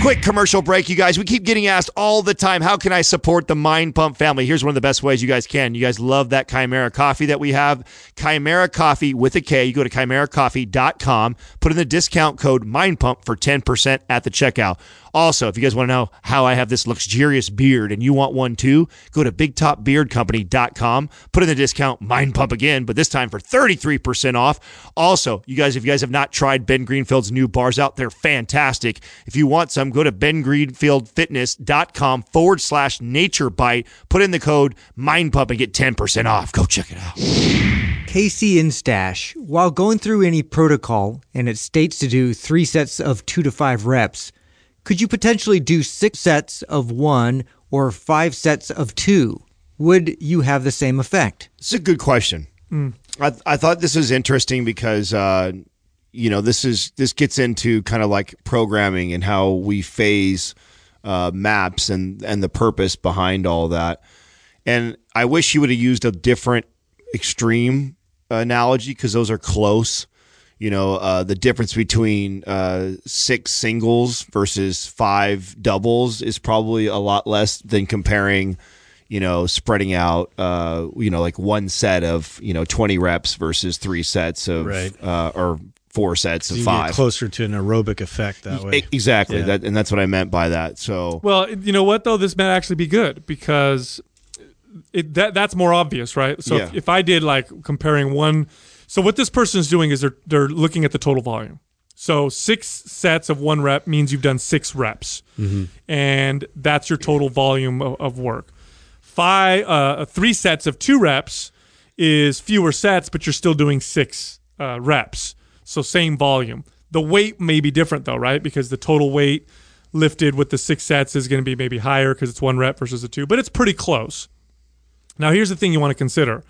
Quick commercial break, you guys. We keep getting asked all the time, how can I support the Mind Pump family? Here's one of the best ways you guys can. You guys love that Kimera Koffee that we have. Kimera Koffee with a K. You go to kimerakoffee.com, put in the discount code Mind Pump for 10% at the checkout. Also, if you guys want to know how I have this luxurious beard and you want one too, go to bigtopbeardcompany.com, put in the discount Mind Pump again, but this time for 33% off. Also, you guys, if you guys have not tried Ben Greenfield's new bars out, they're fantastic. If you want some, go to bengreenfieldfitness.com forward slash nature bite, put in the code Mind Pump and get 10% off. Go check it out. KC Instash, while going through any protocol and it states to do three sets of two to five reps, could you potentially do six sets of one or five sets of two? Would you have the same effect? It's a good question. I, I thought this was interesting because uh, you know this is this gets into kind of like programming and how we phase uh, maps and and the purpose behind all that. And I wish you would have used a different extreme analogy because those are close. You know, uh, the difference between uh, six singles versus five doubles is probably a lot less than comparing you know, spreading out, uh, you know, like one set of, you know, 20 reps versus three sets of, Right. uh, or four sets of You five. get closer to an aerobic effect that way. Exactly. Yeah. That, and that's what I meant by that. So, Well, you know what though, this might actually be good because it that that's more obvious, right? So if, if I did like comparing one, so what this person is doing is they're they're looking at the total volume. So six sets of one rep means you've done six reps, and that's your total volume of, of work. Five, uh, three sets of two reps is fewer sets, but you're still doing six uh, reps. So same volume. The weight may be different though, right? Because the total weight lifted with the six sets is going to be maybe higher because it's one rep versus a two, but it's pretty close. Now, here's the thing you want to consider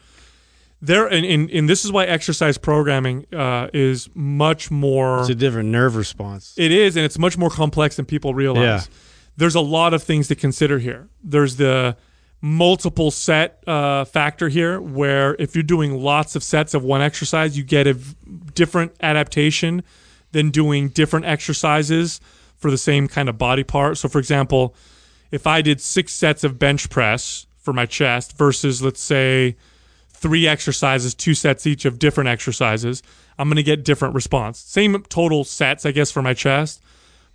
there and, and, and this is why exercise programming uh, is much more It's a different nerve response. it is and it's much more complex than people realize Yeah. there's a lot of things to consider here there's the multiple set uh, factor here where if you're doing lots of sets of one exercise you get a v- different adaptation than doing different exercises for the same kind of body part so for example if i did six sets of bench press for my chest versus let's say three exercises, two sets each of different exercises, I'm going to get different response. Same total sets, I guess, for my chest,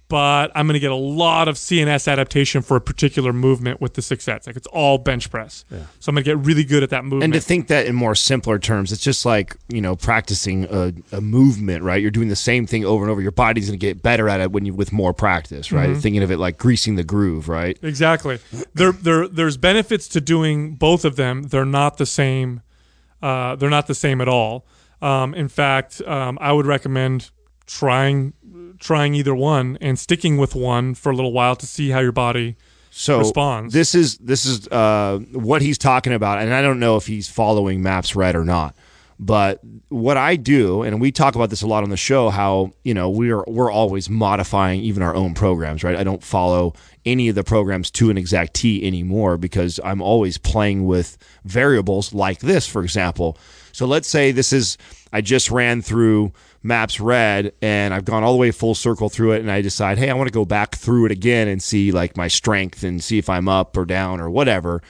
but I'm going to get a lot of CNS adaptation for a particular movement with the six sets. Like it's all bench press. So I'm going to get really good at that movement. And to think that in more simpler terms, it's just like you know practicing a, a movement, right? You're doing the same thing over and over. Your body's going to get better at it when you with more practice, right? Mm-hmm. Thinking of it like greasing the groove, right? Exactly. There, there, there's benefits to doing both of them. They're not the same. Uh, they're not the same at all. Um, in fact, um, I would recommend trying trying either one and sticking with one for a little while to see how your body. so responds. This is this is uh, what he's talking about, and I don't know if he's following Maps Red or not. But what I do, and we talk about this a lot on the show, how you know we're we're always modifying even our own programs, right? I don't follow any of the programs to an exact T anymore because I'm always playing with variables like this, for example. So let's say this is I just ran through Maps Red and I've gone all the way full circle through it, and I decide, hey, I want to go back through it again and see like my strength and see if I'm up or down or whatever.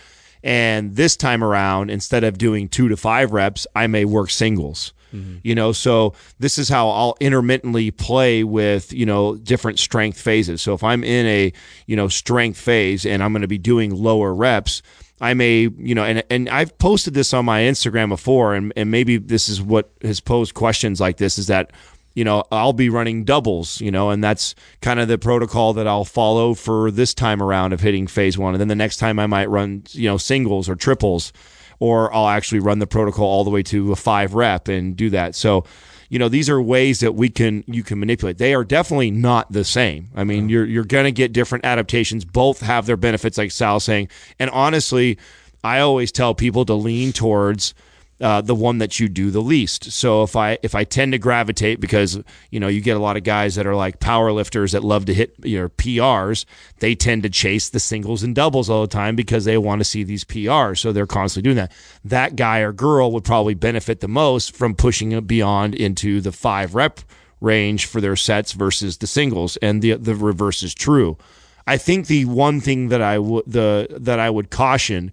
And this time around, instead of doing two to five reps, I may work singles. Mm-hmm. You know, so this is how I'll intermittently play with, you know, different strength phases. So if I'm in a, you know, strength phase and I'm going to be doing lower reps, I may, you know, and and I've posted this on my Instagram before, and, and maybe this is what has posed questions like this is that, you know, I'll be running doubles, you know, and that's kind of the protocol that I'll follow for this time around of hitting phase one. And then the next time I might run, you know, singles or triples, or I'll actually run the protocol all the way to a five rep and do that. So, you know, these are ways that we can you can manipulate. They are definitely not the same. I mean, you're you're gonna get different adaptations. Both have their benefits, like Sal saying. And honestly, I always tell people to lean towards uh, the one that you do the least. So if I if I tend to gravitate because you know you get a lot of guys that are like power lifters that love to hit your PRs, they tend to chase the singles and doubles all the time because they want to see these PRs. So they're constantly doing that. That guy or girl would probably benefit the most from pushing it beyond into the five rep range for their sets versus the singles, and the the reverse is true. I think the one thing that I would the that I would caution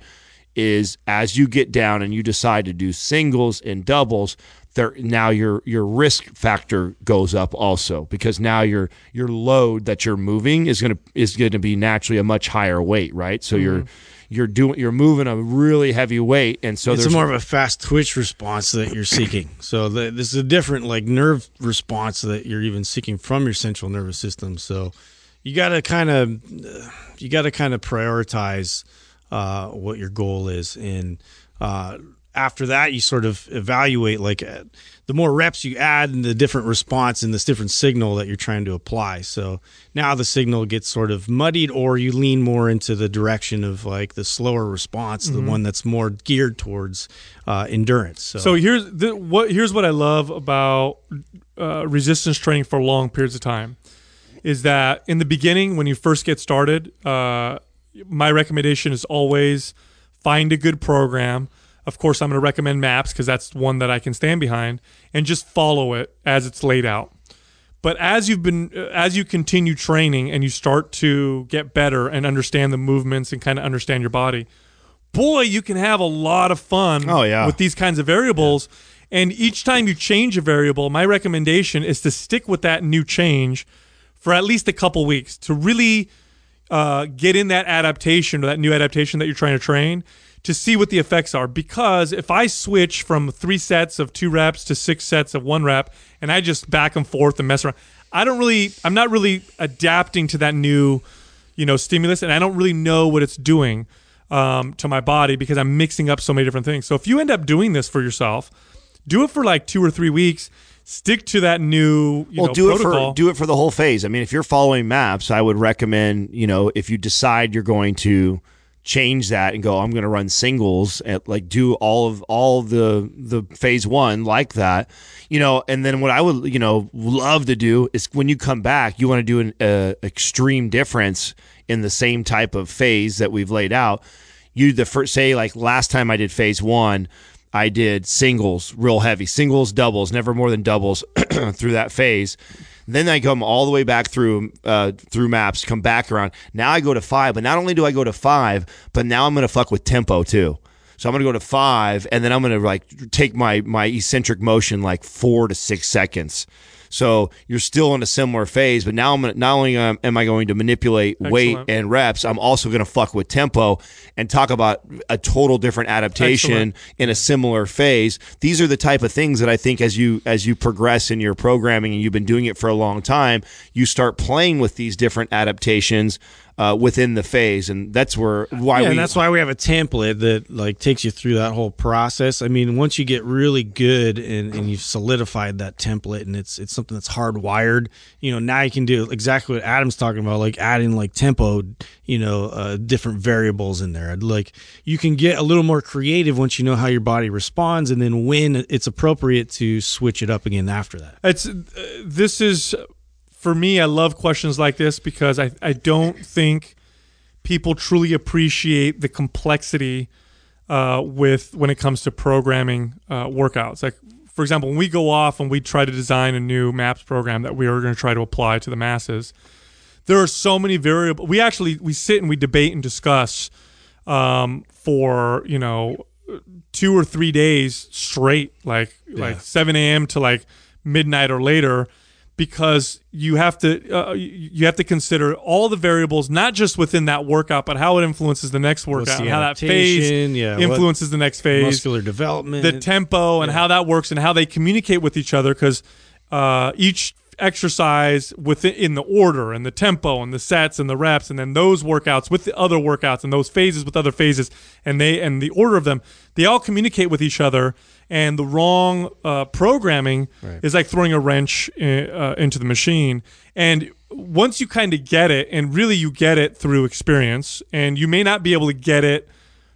is as you get down and you decide to do singles and doubles there now your your risk factor goes up also because now your your load that you're moving is going to is going to be naturally a much higher weight right so you're mm-hmm. you're doing you're moving a really heavy weight and so it's there's more of a fast twitch response that you're seeking. So the, this is a different like nerve response that you're even seeking from your central nervous system. So you got to kind of you got to kind of prioritize uh, what your goal is, and uh, after that you sort of evaluate like uh, the more reps you add and the different response and this different signal that you're trying to apply. So now the signal gets sort of muddied, or you lean more into the direction of like the slower response, the one that's more geared towards uh, endurance. So, So here's the, what here's what I love about uh, resistance training for long periods of time is that in the beginning when you first get started, uh, my recommendation is always find a good program. Of course, I'm going to recommend Maps because that's one that I can stand behind, and just follow it as it's laid out. But as you've been, as you continue training and you start to get better and understand the movements and kind of understand your body, boy, you can have a lot of fun Oh, yeah. with these kinds of variables. And each time you change a variable, my recommendation is to stick with that new change for at least a couple weeks to really uh, get in that adaptation or that new adaptation that you're trying to train to see what the effects are. Because if I switch from three sets of two reps to six sets of one rep, and I just back and forth and mess around, I don't really, I'm not really adapting to that new, you know, stimulus, and I don't really know what it's doing um, to my body because I'm mixing up so many different things. So if you end up doing this for yourself, do it for like two or three weeks. Stick to that new, you well, know, do protocol. it for do it for the whole phase. I mean, if you're following maps, I would recommend you know if you decide you're going to change that and go, I'm going to run singles at like do all of all of the the phase one like that, you know. And then what I would you know love to do is when you come back, you want to do an uh, extreme difference in the same type of phase that we've laid out. You the first say like last time I did phase one. I did singles real heavy, singles, doubles, never more than doubles through that phase. Then I come all the way back through uh, through maps, come back around. Now I go to five, but not only do I go to five, but now I'm going to fuck with tempo too. So I'm going to go to five, and then I'm going to like take my my eccentric motion like four to six seconds. So you're still in a similar phase, but now I'm gonna, not only am I going to manipulate weight and reps, I'm also going to fuck with tempo and talk about a total different adaptation Excellent. in a similar phase. These are the type of things that I think as you as you progress in your programming and you've been doing it for a long time, you start playing with these different adaptations uh, within the phase, and that's where why yeah, we and that's why we have a template that like takes you through that whole process. I mean, once you get really good and, and you've solidified that template and it's it's something that's hardwired, you know, now you can do exactly what Adam's talking about, like adding like tempo, you know, uh, different variables in there. Like you can get a little more creative once you know how your body responds, and then when it's appropriate to switch it up again after that. It's uh, this is for me. I love questions like this because I I don't think people truly appreciate the complexity uh, with when it comes to programming uh, workouts. Like for example, when we go off and we try to design a new maps program that we are going to try to apply to the masses, there are so many variables. We actually we sit and we debate and discuss um, for you know two or three days straight, like like seven a.m. to like midnight or later, because you have to uh, you have to consider all the variables, not just within that workout, but how it influences the next workout, the how that phase? Yeah, influences the next phase, Muscular development, the tempo and how that works and how they communicate with each other because uh, each exercise within in the order and the tempo and the sets and the reps and then those workouts with the other workouts and those phases with other phases and they and the order of them they all communicate with each other and the wrong uh, programming is like throwing a wrench in, uh, into the machine and once you kind of get it and really you get it through experience and you may not be able to get it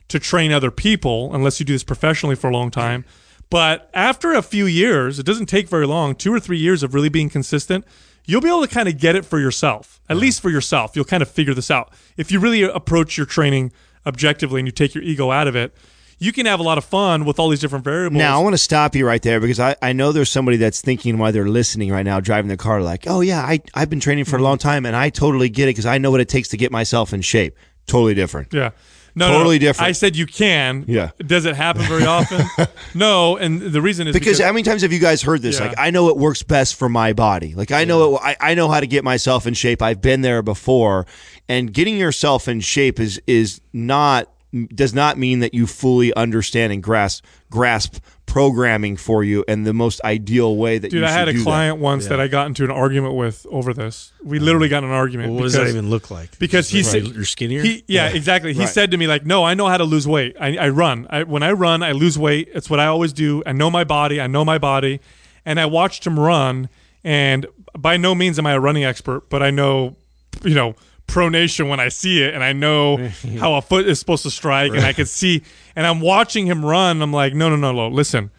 to train other people unless you do this professionally for a long time. But after a few years, it doesn't take very long, two or three years of really being consistent, you'll be able to kind of get it for yourself, at least for yourself. You'll kind of figure this out. If you really approach your training objectively and you take your ego out of it, you can have a lot of fun with all these different variables. Now I want to stop you right there because I, I know there's somebody that's thinking while they're listening right now, driving the car, like, oh yeah, I I've been training for a mm-hmm. long time and I totally get it because I know what it takes to get myself in shape. Totally different. Yeah. No, Totally no. different. I said you can. Yeah. Does it happen very often? no, and the reason is Because how many times have you guys heard this? Yeah. Like, I know it works best for my body. Like, I know it, I, I know how to get myself in shape. I've been there before, and getting yourself in shape is is not does not mean that you fully understand and grasp grasp programming for you and the most ideal way that Dude, you I had a do that. client once that I got into an argument with over this. We uh-huh. literally got in an argument. What does because, that even look like? Because he Right, said you're skinnier. He, yeah, exactly. He Right. said to me like, "No, I know how to lose weight. I, I run. I, when I run, I lose weight. It's what I always do. I know my body. I know my body." And I watched him run, and by no means am I a running expert, but I know, you know, pronation when I see it, and I know how a foot is supposed to strike, and I can see. And I'm watching him run. I'm like, "No, no, no, no. Listen,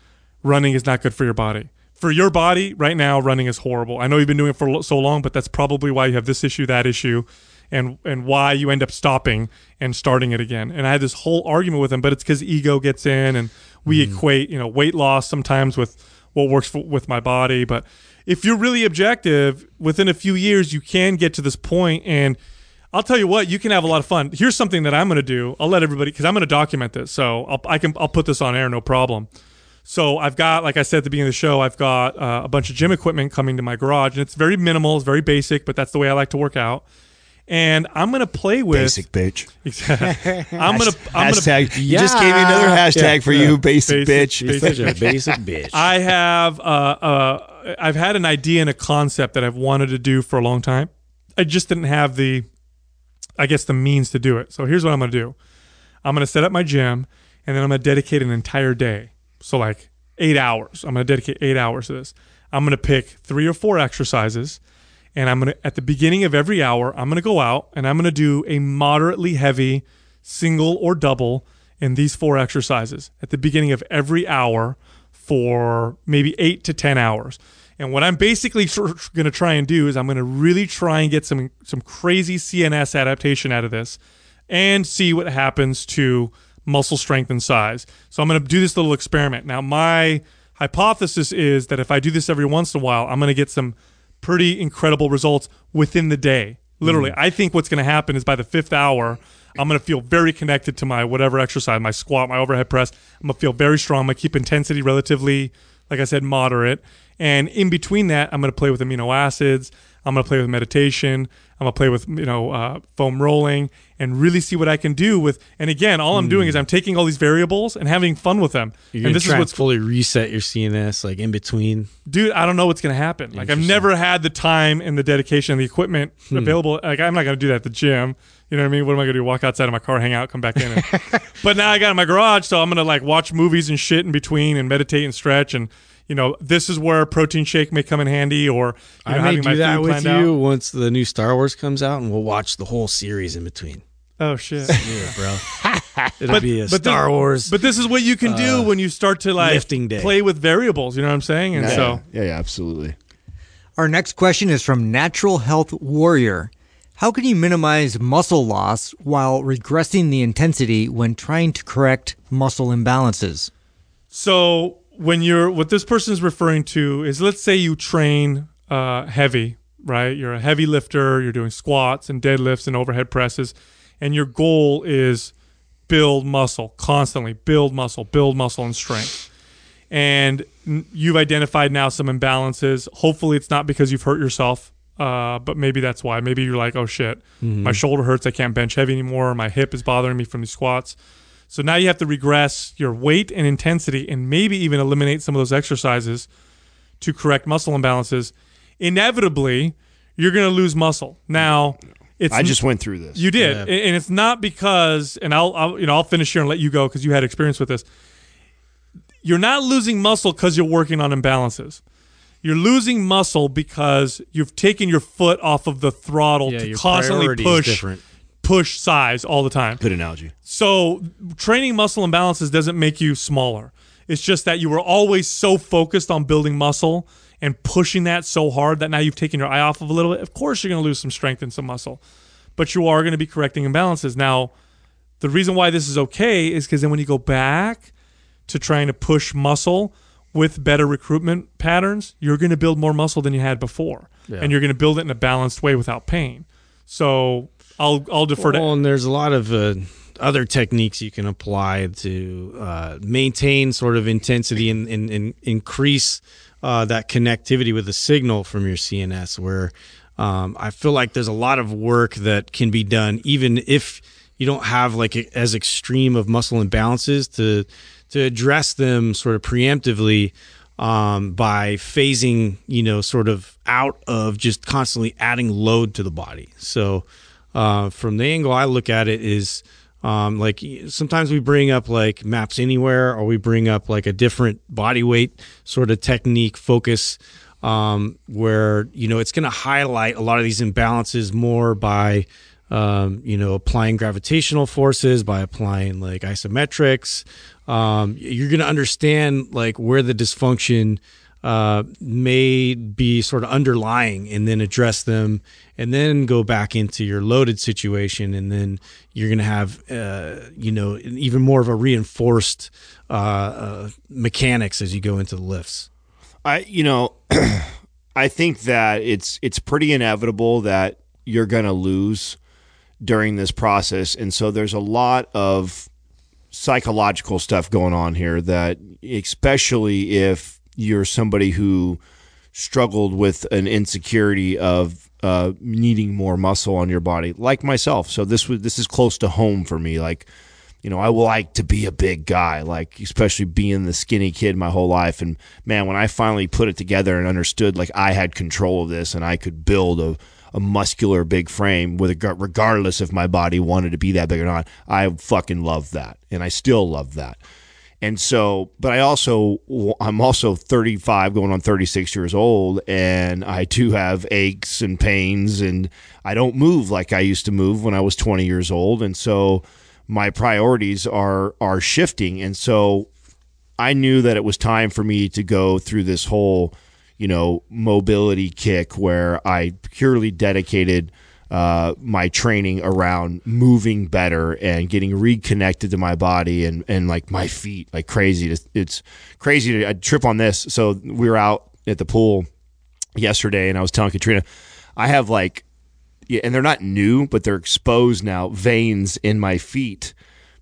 running is not good for your body." For your body, right now, running is horrible. I know you've been doing it for so long, but that's probably why you have this issue, that issue and and why you end up stopping and starting it again. And I had this whole argument with him, but it's because ego gets in, and we mm. equate you know weight loss sometimes with what works for, with my body. But if you're really objective, within a few years you can get to this point, and I'll tell you what, you can have a lot of fun. Here's something that I'm going to do. I'll let everybody because I'm going to document this, so I'll, I can I'll put this on air, no problem. So I've got, like I said at the beginning of the show, I've got uh, a bunch of gym equipment coming to my garage, and it's very minimal, it's very basic, but that's the way I like to work out. And I'm gonna play with Basic bitch. I'm gonna I'm gonna hashtag. You just gave me another hashtag for you, basic, Basic- bitch. basic- Such a basic bitch. I have uh, uh, I've had an idea and a concept that I've wanted to do for a long time. I just didn't have the, I guess, the means to do it. So here's what I'm going to do. I'm going to set up my gym, and then I'm going to dedicate an entire day. So like eight hours. I'm going to dedicate eight hours to this. I'm going to pick three or four exercises, and I'm going to at the beginning of every hour, I'm going to go out and I'm going to do a moderately heavy single or double in these four exercises at the beginning of every hour for maybe eight to 10 hours. And what I'm basically going to try and do is I'm going to really try and get some some crazy CNS adaptation out of this, and see what happens to muscle strength and size. So I'm going to do this little experiment. Now my hypothesis is that if I do this every once in a while, I'm going to get some pretty incredible results within the day. Literally, mm. I think what's going to happen is by the fifth hour, I'm going to feel very connected to my whatever exercise, my squat, my overhead press. I'm going to feel very strong. I'm going to keep intensity relatively, like I said, moderate. And in between that, I'm going to play with amino acids. I'm going to play with meditation. I'm going to play with, you know, uh, foam rolling and really see what I can do with. And again, all I'm doing is I'm taking all these variables and having fun with them. You're and gonna this is what's fully reset your CNS like in between. dude, I don't know what's going to happen. Like I've never had the time and the dedication and the equipment available. Like I'm not going to do that at the gym. You know what I mean? What am I going to do? Walk outside of my car, hang out, come back in. And, but now I got in my garage, so I'm going to like watch movies and shit in between and meditate and stretch. And you know, this is where a protein shake may come in handy, or you know, I may having my do that food with you out. once the new Star Wars comes out, and we'll watch the whole series in between. Oh shit! Yeah, bro. It'll be a but Star the- Wars. But this is what you can do uh, when you start to like play with variables. You know what I'm saying? And yeah, so yeah, yeah, absolutely. Our next question is from Natural Health Warrior. How can you minimize muscle loss while regressing the intensity when trying to correct muscle imbalances? So when you're what this person is referring to is let's say you train uh, heavy, right? You're a heavy lifter. You're doing squats and deadlifts and overhead presses, and your goal is build muscle constantly, build muscle, build muscle and strength. And you've identified now some imbalances. Hopefully, it's not because you've hurt yourself, uh, but maybe that's why. Maybe you're like, oh shit, my shoulder hurts. I can't bench heavy anymore. My hip is bothering me from these squats. So now you have to regress your weight and intensity and maybe even eliminate some of those exercises to correct muscle imbalances. Inevitably, you're going to lose muscle. Now, it's I just went through this. you did, and and it's not because, and I'll, I'll you know I'll finish here and let you go because you had experience with this. You're not losing muscle because you're working on imbalances. You're losing muscle because you've taken your foot off of the throttle yeah, to your constantly priority is push different. Push size all the time. Good analogy. So training muscle imbalances doesn't make you smaller. It's just that you were always so focused on building muscle and pushing that so hard that now you've taken your eye off of a little bit. Of course, you're going to lose some strength and some muscle, but you are going to be correcting imbalances. Now, the reason why this is okay is because then when you go back to trying to push muscle with better recruitment patterns, you're going to build more muscle than you had before, and you're going to build it in a balanced way without pain. So I'll I'll defer to Well, and there's a lot of uh, other techniques you can apply to uh, maintain sort of intensity and, and, and increase uh, that connectivity with the signal from your CNS. Where um, I feel like there's a lot of work that can be done, even if you don't have like a, as extreme of muscle imbalances to to address them sort of preemptively um, by phasing, you know, sort of out of just constantly adding load to the body. So, uh, from the angle I look at it is um, like sometimes we bring up like maps anywhere, or we bring up like a different body weight sort of technique focus, um, where you know it's going to highlight a lot of these imbalances more by um, you know, applying gravitational forces, by applying like isometrics. Um, you're going to understand like where the dysfunction uh, may be sort of underlying and then address them and then go back into your loaded situation. And then you're going to have, uh, you know, even more of a reinforced uh, uh, mechanics as you go into the lifts. I you know I think that it's it's pretty inevitable that you're going to lose during this process and so there's a lot of psychological stuff going on here that especially if you're somebody who struggled with an insecurity of uh, needing more muscle on your body like myself so this was this is close to home for me like you know, I like to be a big guy, like especially being the skinny kid my whole life. And man, when I finally put it together and understood like I had control of this and I could build a, a muscular big frame with a, regardless if my body wanted to be that big or not, I fucking love that. And I still love that. And so, but I also, I'm also 35 going on 36 years old, and I do have aches and pains, and I don't move like I used to move when I was 20 years old. And so, my priorities are are shifting, and so I knew that it was time for me to go through this whole, you know, mobility kick where I purely dedicated uh, my training around moving better and getting reconnected to my body and, and like my feet like crazy. It's, it's crazy to I trip on this. So we were out at the pool yesterday and I was telling Katrina, I have like, yeah, and they're not new, but they're exposed now, veins in my feet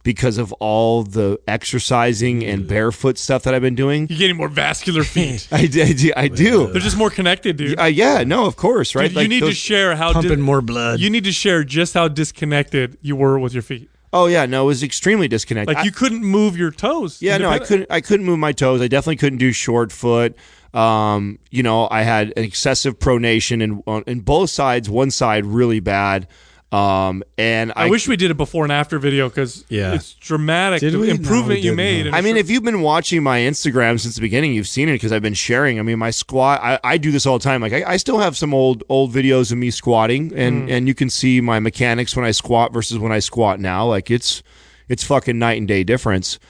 because of all the exercising and barefoot stuff that I've been doing. You're getting more vascular feet. I, do- I do. I. They're just more connected, dude. Uh, yeah, no, of course, right? Dude, you need to those- share how Pumping di- more blood. You need to share just how disconnected you were with your feet. oh yeah, no, it was extremely disconnected. Like I- you couldn't move your toes. yeah, no, I independent- couldn't. I couldn't move my toes. I definitely couldn't do short foot. Um, you know, I had an excessive pronation in on in both sides. One side really bad. Um, and I, I, wish we did a before and after video because Yeah. it's dramatic Did the we? No, improvement we you made. I mean, it's- if you've been watching my Instagram since the beginning, you've seen it because I've been sharing. I mean, my squat. I, I do this all the time. Like I, I still have some old old videos of me squatting, and and you can see my mechanics when I squat versus when I squat now. Like it's it's fucking night and day difference.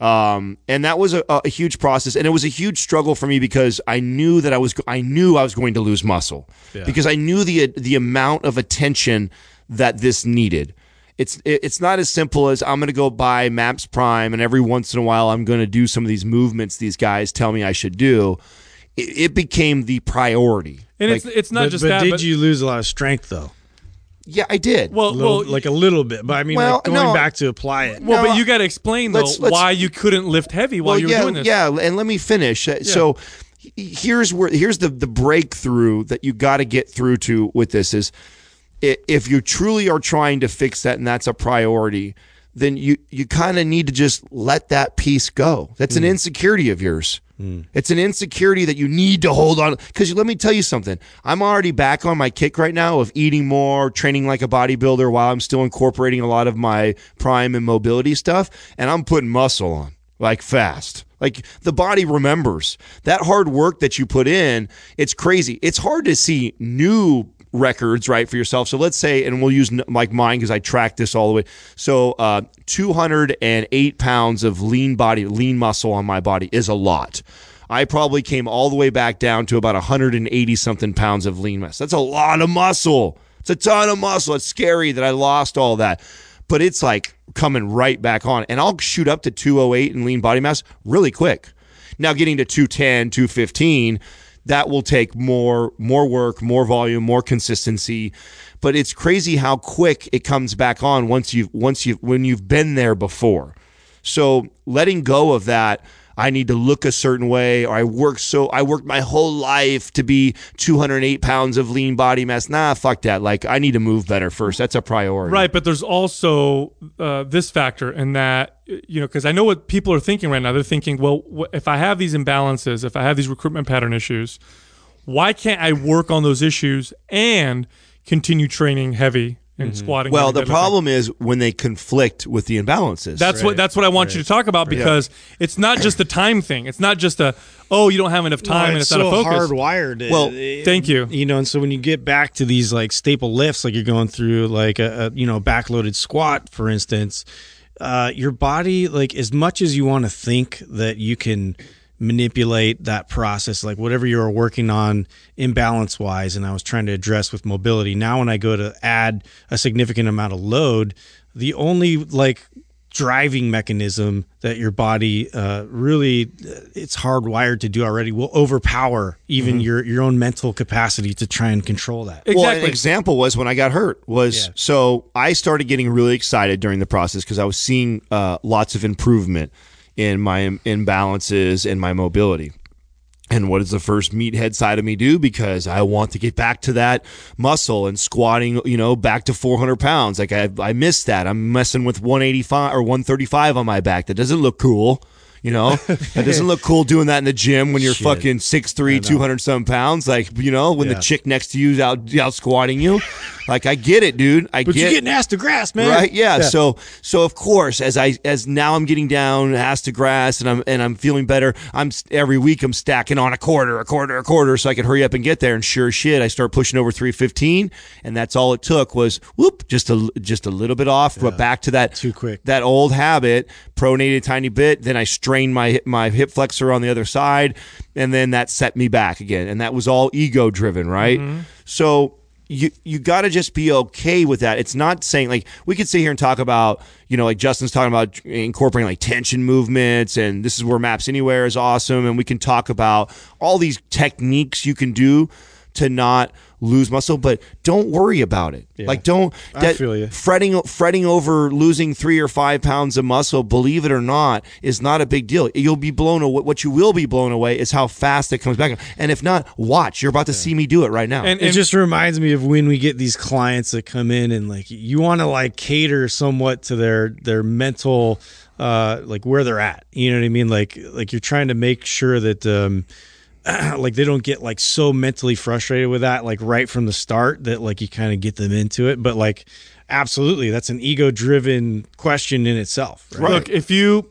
Um, and that was a, a huge process, and it was a huge struggle for me because I knew that I was I knew I was going to lose muscle because I knew the the amount of attention that this needed. It's it's not as simple as I'm going to go buy Maps Prime and every once in a while I'm going to do some of these movements these guys tell me I should do. It, it became the priority. and Like, it's it's not but, just but that. did but, you lose a lot of strength though? yeah, I did. well, little, well, like a little bit, but I mean, Well, like going no. back to apply it. well, No, but you got to explain though let's- let's- why you couldn't lift heavy while you were yeah, doing this. Yeah, and let me finish. Uh, So here's where here's the the breakthrough that you got to get through to with this is i- if you truly are trying to fix that and that's a priority, then you you kind of need to just let that piece go. That's Hmm. an insecurity of yours. It's an insecurity that you need to hold on. Because let me tell you something. I'm already back on my kick right now of eating more, training like a bodybuilder while I'm still incorporating a lot of my prime and mobility stuff. And I'm putting muscle on like fast. Like the body remembers that hard work that you put in. It's crazy. It's hard to see new records right for yourself. So let's say, and we'll use like mine because I tracked this all the way. So uh, 208 pounds of lean body, lean muscle on my body is a lot. I probably came all the way back down to about 180 something pounds of lean mass. That's a lot of muscle. It's a ton of muscle. It's scary that I lost all that but it's like coming right back on. And I'll shoot up to 208 in lean body mass really quick. Now getting to 210, 215, that will take more more work, more volume, more consistency. But it's crazy how quick it comes back on once you've once you when you've been there before. So letting go of that, I need to look a certain way, or I work so I worked my whole life to be 208 pounds of lean body mass. Nah, fuck that. Like I need to move better first. That's a priority. Right, but there's also uh, this factor in that you know because I know what people are thinking right now. They're thinking, well, if I have these imbalances, if I have these recruitment pattern issues, why can't I work on those issues and continue training heavy and? Mm-hmm. Well, the problem is when they conflict with the imbalances. That's what that's what I want you to talk about because it's not just the time thing. It's not just a oh you don't have enough time and it's it's not so a focus. hardwired. Well, It- Thank you. You know, and so when you get back to these like staple lifts, like you're going through like a, a you know backloaded squat, for instance, uh, your body like as much as you want to think that you can manipulate that process, like whatever you're working on imbalance wise, and I was trying to address with mobility. Now, when I go to add a significant amount of load, the only like driving mechanism that your body uh, really uh, it's hardwired to do already will overpower even your your own mental capacity to try and control that. Well, an Exactly. example was when I got hurt. Was Yeah. so I started getting really excited during the process because I was seeing uh, lots of improvement in my imbalances and my mobility. And what does the first meathead side of me do? Because I want to get back to that muscle and squatting, you know, back to 400 pounds. Like I, I missed that. I'm messing with 185 or 135 on my back. That doesn't look cool. You know, that doesn't look cool doing that in the gym when you're Shit. fucking 6'3", 200 some pounds. Like, you know, when Yeah. the chick next to you is out, out squatting you. Like, I get it, dude. I But get you're getting ass to grass, man. Right? Yeah. So so of course, as I as now I'm getting down ass to grass and I'm and I'm feeling better. I'm every week I'm stacking on a quarter, a quarter, a quarter, so I can hurry up and get there. And sure shit, I start pushing over 315, and that's all it took was whoop, just a just a little bit off, but back to that Too quick. that old habit. Pronated a tiny bit, then I strained my hip- my hip flexor on the other side, and then that set me back again. And that was all ego driven, right? Mm-hmm. So you you got to just be okay with that. It's not saying like we could sit here and talk about you know like Justin's talking about incorporating like tension movements and this is where Maps Anywhere is awesome and we can talk about all these techniques you can do to not lose muscle, but don't worry about it. Like don't I feel ya. fretting fretting over losing three or five pounds of muscle. Believe it or not, is not a big deal. You'll be blown away. What you will be blown away is how fast it comes back. And if not, watch. You're about to see me do it right now. And, It just reminds me of when we get these clients that come in and like you want to like cater somewhat to their their mental uh like where they're at. You know what I mean? Like like you're trying to make sure that um like they don't get like so mentally frustrated with that like right from the start that like you kind of get them into it. But like absolutely that's an ego driven question in itself. Right? Look, if you,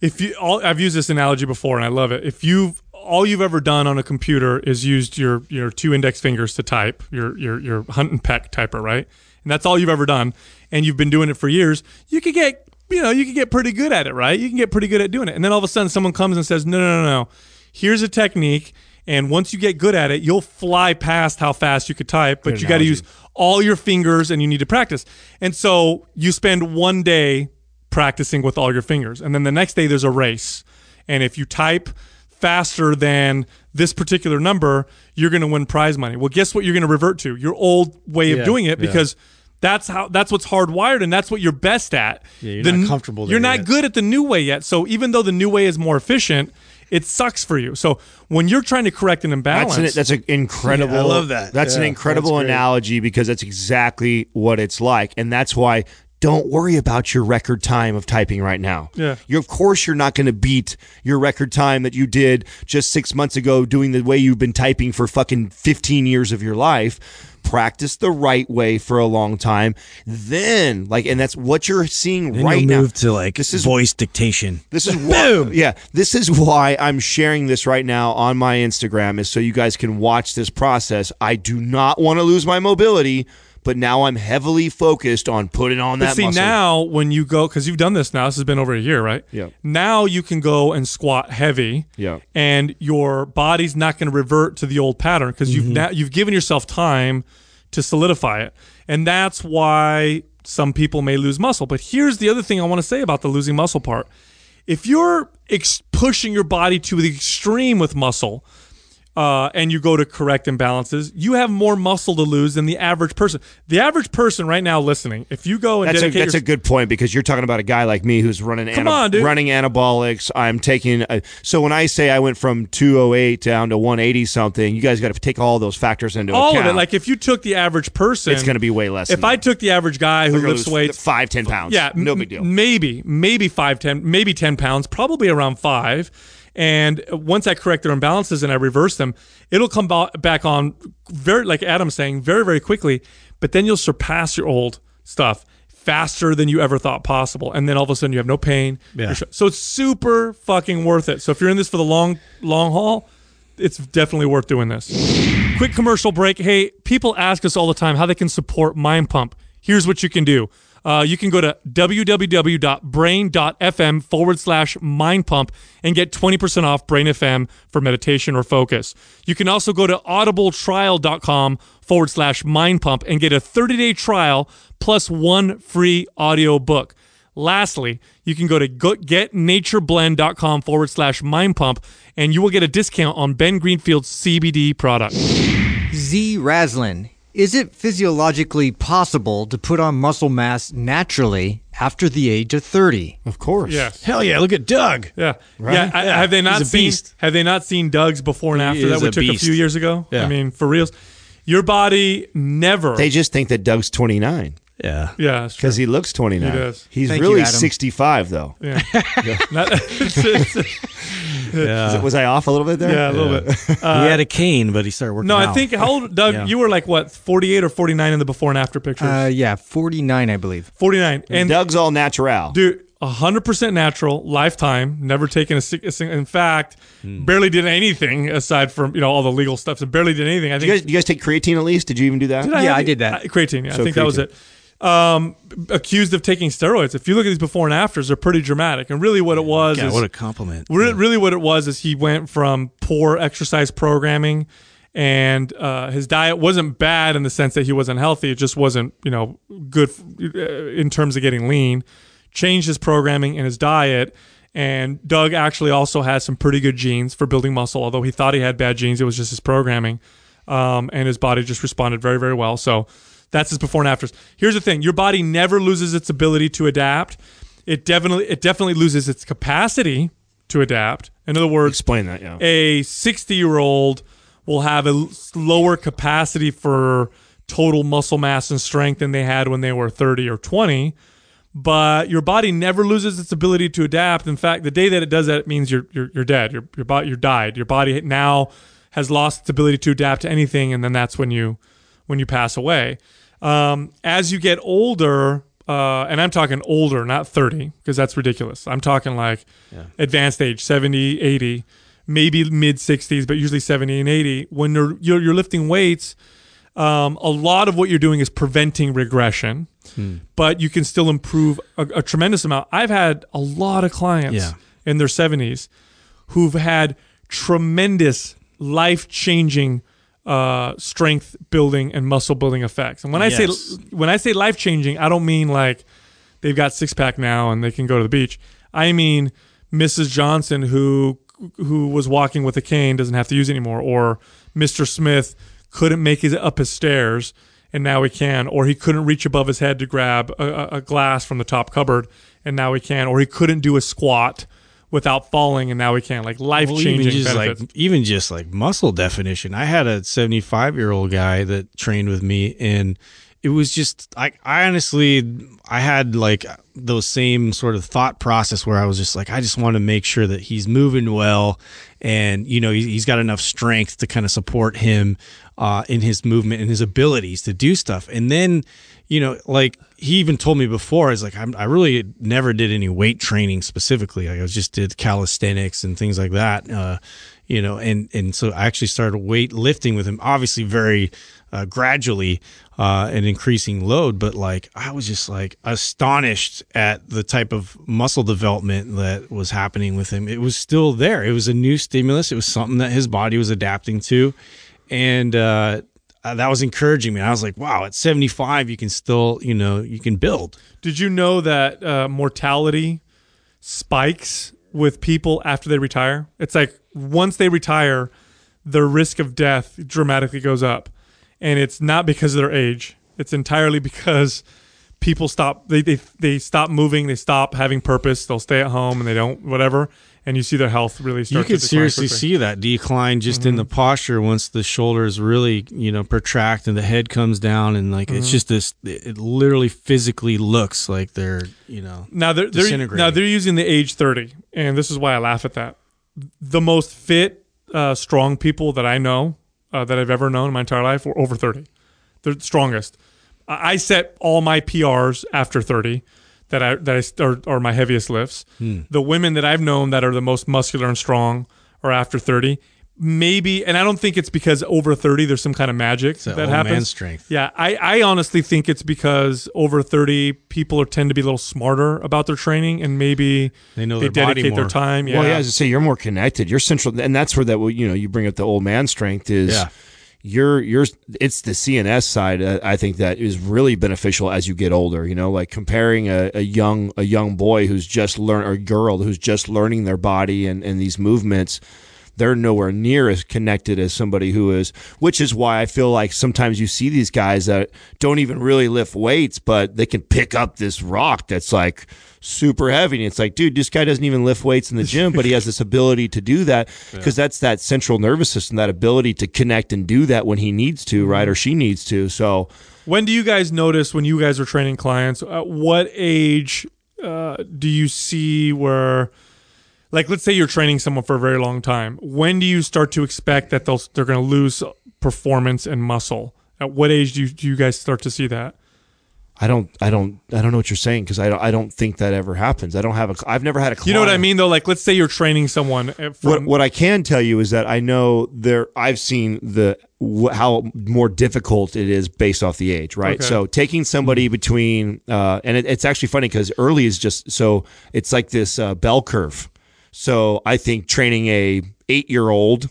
if you, all, I've used this analogy before and I love it. If you've all you've ever done on a computer is used your your two index fingers to type your your your hunt and peck typer, right? And that's all you've ever done, and you've been doing it for years. You could get, you know, you could get pretty good at it, right? You can get pretty good at doing it, and then all of a sudden, someone comes and says, "No, no, no, no. Here's a technique." And once you get good at it, you'll fly past how fast you could type, but you got to use all your fingers and you need to practice. And so you spend one day practicing with all your fingers. And then the next day there's a race. And if you type faster than this particular number, you're going to win prize money. Well, guess what you're going to revert to? Your old way of Yeah, doing it yeah. because that's how that's what's hardwired and that's what you're best at. Yeah, you're The not comfortable You're not yet. good at the new way yet. So even though the new way is more efficient, it sucks for you. So when you're trying to correct an imbalance, That's an, that's an incredible. Yeah, I love that. That's an incredible that's analogy because that's exactly what it's like, and that's why. Don't worry about your record time of typing right now. Yeah. You're, of course, you're not going to beat your record time that you did just six months ago doing the way you've been typing for fucking 15 years of your life. Practice the right way for a long time. Then, like, and that's what you're seeing Then right you'll now. move to like This is voice dictation. this is why, yeah. This is why I'm sharing this right now on my Instagram, is so you guys can watch this process. I do not want to lose my mobility, but now I'm heavily focused on putting on But that see muscle. now when you go because you've done this now, this has been over a year, right? Yeah. Now you can go and squat heavy. Yeah. And your body's not going to revert to the old pattern because you've Mm-hmm. now you've given yourself time to solidify it, and that's why some people may lose muscle. But here's the other thing I want to say about the losing muscle part: if you're ex- pushing your body to the extreme with muscle, uh, and you go to correct imbalances, you have more muscle to lose than the average person. The average person right now listening, if you go and That's a that's a good point because you're talking about a guy like me who's running Come on, dude. running anabolics. I'm taking a, so when I say I went from 208 down to 180 something, you guys got to take all those factors into account. all account. of it. Like if you took the average person, it's going to be way less. If I that. took the average guy who lifts weights, five ten pounds, yeah, no big deal. Maybe, maybe five, ten, maybe ten pounds, probably around five. And once I correct their imbalances and I reverse them, it'll come ba- back on very, like Adam's saying, very, very quickly. But then you'll surpass your old stuff faster than you ever thought possible. And then all of a sudden you have no pain. Yeah. So it's super fucking worth it. So if you're in this for the long, long haul, it's definitely worth doing this. Quick commercial break. Hey, people ask us all the time how they can support Mind Pump. Here's what you can do. Uh, you can go to www.brain.fm forward slash mind pump and get 20% off Brain FM for meditation or focus. You can also go to audibletrial.com forward slash mind pump and get a 30 day trial plus one free audio book. Lastly, you can go to getnatureblend.com forward slash mind pump and you will get a discount on Ben Greenfield's CBD product. Z Raslin. Is it physiologically possible to put on muscle mass naturally after the age of 30? of course, Yes. Hell yeah! Look at Doug. Yeah. Yeah. I, Yeah. Have they not He's a seen beast. have they not seen Doug's before and He after that is we a took a beast. few years ago? Yeah. I mean, for reals. Your body never They just think that Doug's 29. Yeah. Yeah, because he looks 29. He does. He's Thank really Adam. 65 though. Yeah. Not- it's- it's- Yeah. Was I off a little bit there? yeah, a little bit. he had a cane, but he started working No, I out. think how old, Doug? Yeah. You were like what, forty-eight or forty-nine in the before and after pictures? Uh, yeah, 49, I believe. forty-nine. And Doug's all natural. dude, hundred percent natural, lifetime, never taken a, sick- single. In fact, Hmm. barely did anything aside from you know all the legal stuff. So barely did anything. I Do think you guys, do you guys take creatine at least? Did you even do that? Did Yeah, have I did that. Uh, creatine. Yeah, So I think that was it. Um, accused of taking steroids. If you look at these before and afters, they're pretty dramatic. And really, what it was God, is what a compliment. Re- really what it was is he went from poor exercise programming and uh, his diet wasn't bad in the sense that he wasn't healthy it just wasn't you know good f- uh, in terms of getting lean changed his programming and his diet and doug actually also had some pretty good genes for building muscle although he thought he had bad genes it was just his programming um, and his body just responded very very well so that's his before and afters. Here's the thing. Your body never loses its ability to adapt. It definitely it definitely loses its capacity to adapt. In other words Explain that. Yeah. a 60 year old will have a lower capacity for total muscle mass and strength than they had when they were 30 or 20 but your body never loses its ability to adapt. In fact the day that it does that it means you're you're, you're dead. Your, your body you're died. Your body now has lost its ability to adapt to anything and then that's when you when you pass away um, as you get older uh, and i'm talking older not 30 because that's ridiculous. I'm talking like advanced age 70 80 maybe mid 60s but usually 70 and 80 when you're you're, you're lifting weights um, a lot of what you're doing is preventing regression but you can still improve a, a tremendous amount. I've had a lot of clients Yeah. in their 70s who've had tremendous life-changing uh, strength building and muscle building effects and when i Yes. say when i say life-changing i don't mean like they've got six pack now and they can go to the beach. I mean, Mrs. Johnson who who was walking with a cane doesn't have to use it anymore, or Mr. Smith couldn't make it up his stairs and now he can, or he couldn't reach above his head to grab a- a glass from the top cupboard and now he can, or he couldn't do a squat without falling and now we can't Like life Well, even just benefits. like even just like muscle definition. I had a 75 year old guy that trained with me, and it was just I I honestly I had like those same sort of thought process where I was just like I just want to make sure that he's moving well, and you know he, he's got enough strength to kind of support him uh, in his movement and his abilities to do stuff, and then you know, like he even told me before, is like I'm, I really never did any weight training specifically. Like I was just did calisthenics and things like that. Uh, you know, and and so I actually started weight lifting with him, obviously very uh, gradually uh, and increasing load. But like I was just like astonished at the type of muscle development that was happening with him. It was still there. It was a new stimulus. It was something that his body was adapting to, and uh, uh, that was encouraging me. I was like, wow, at 75, you can still, you know, you can build. Did you know that uh, mortality spikes with people after they retire? It's like once they retire, the risk of death dramatically goes up. And it's not because of their age. It's entirely because people stop they, they they stop moving, they stop having purpose, they'll stay at home and they don't whatever. And you see their health really start to decline. You to could seriously quickly. see that decline just in the posture once the shoulders really, you know, protract and the head comes down and like it's just this. It literally physically looks like they're, you know, Now they're, they're now they're using the age thirty, and this is why I laugh at that. The most fit, uh, strong people that I know, uh, that I've ever known in my entire life, were over thirty. They're the strongest. I I set all my PRs after thirty. That I that I st- are, are my heaviest lifts. Hmm. The women that I've known that are the most muscular and strong are after thirty. Maybe, and I don't think it's because over thirty there's some kind of magic that that old man happens. strength. Yeah, I, I honestly think it's because over 30 people are tend to be a little smarter about their training and maybe They know they their body dedicate their time. Yeah. Well, yeah, as I say, you're more connected. You're central, and that's where that you know you bring up the old man strength is. Yeah. You're, you're, it's the CNS side. Uh, I think that is really beneficial as you get older. You know, like comparing a, a young, a young boy who's just learn or girl who's just learning their body and, and these movements. they're nowhere near as connected as somebody who is, which is why I feel like sometimes you see these guys that don't even really lift weights, but they can pick up this rock that's like super heavy. And it's like, dude, this guy doesn't even lift weights in the gym, but he has this ability to do that because that's that central nervous system, that ability to connect and do that when he needs to, right? Or she needs to. So, When do you guys notice when you guys are training clients? At what age uh, do you see where, like, let's say you're training someone for a very long time. When do you start to expect that they'll they're going to lose performance and muscle? At what age do you, do you guys start to see that? I don't, I don't, I don't know what you're saying because I don't, I don't think that ever happens. I don't have a, I've never had a. Client. You know what I mean, though. Like, let's say you're training someone. uh, What, what I can tell you is that I know there. I've seen the how more difficult it is based off the age, right? Okay. So taking somebody between, uh, and it, it's actually funny because early is just so it's like this uh, bell curve. So I think training a eight year old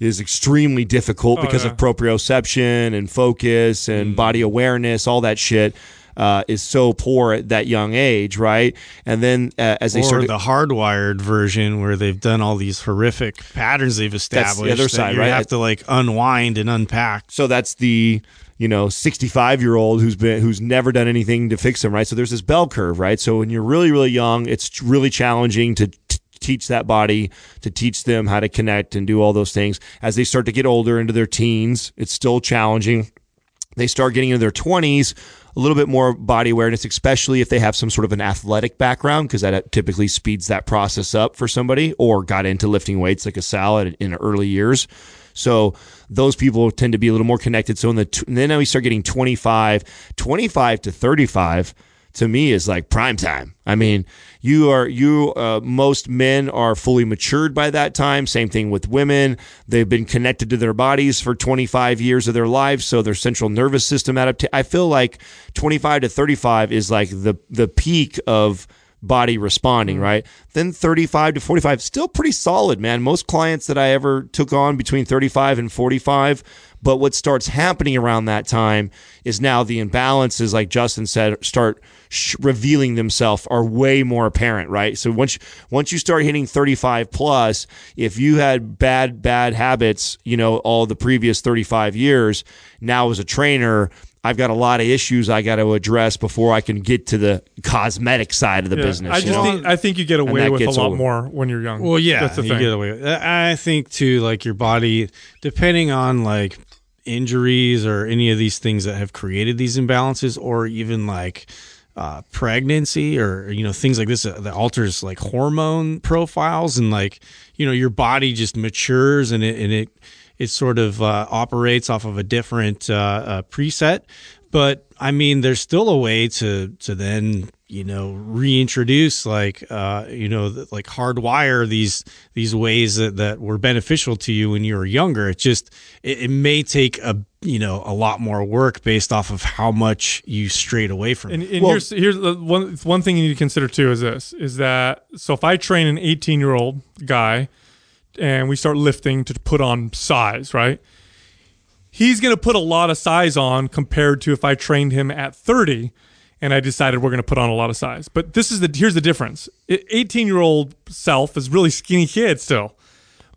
is extremely difficult Oh, because yeah. of proprioception and focus and body awareness, all that shit. Uh, is so poor at that young age, right? And then uh, as they or start, the hardwired version where they've done all these horrific patterns they've established. the other side, you right? have to like unwind and unpack. So that's the you know 65 year old who's been who's never done anything to fix them, right? So there's this bell curve, right? So when you're really really young, it's really challenging to teach that body to teach them how to connect and do all those things. As they start to get older into their teens, it's still challenging. They start getting into their 20s, a little bit more body awareness, especially if they have some sort of an athletic background, because that uh, typically speeds that process up for somebody, or got into lifting weights like a salad in early years. So those people tend to be a little more connected. So in the then we start getting 25, 25 to 35 to me is like prime time. I mean, you are you uh, most men are fully matured by that time. Same thing with women. They've been connected to their bodies for 25 years of their lives, so their central nervous system adaptation. I feel like 25 to 35 is like the the peak of body responding, right? Then 35 to 45, still pretty solid, man. Most clients that I ever took on between 35 and 45. But what starts happening around that time is now the imbalances, like Justin said, start sh- revealing themselves, are way more apparent, right? So once once you start hitting 35 plus, if you had bad bad habits, you know, all the previous 35 years, now as a trainer, I've got a lot of issues I got to address before I can get to the cosmetic side of the Yeah. business. I just know? think I think you get away with a lot older. more when you're young. Well, yeah, that's the you thing. get away. with- I I think too, like your body, depending on like injuries or any of these things that have created these imbalances, or even like uh, pregnancy or you know things like this that alters like hormone profiles and like you know your body just matures and it and it it sort of uh, operates off of a different uh, uh, preset. But I mean, there's still a way to to then you know reintroduce like uh, you know like hardwire these these ways that, that were beneficial to you when you were younger. It just it, it may take a you know a lot more work based off of how much you strayed away from. And, it. and Well- here's here's the one one thing you need to consider too is this is that so if I train an 18 year old guy and we start lifting to put on size, right? He's going to put a lot of size on compared to if I trained him at 30 and I decided we're going to put on a lot of size. But this is the here's the difference. 18 year old self is really skinny kid still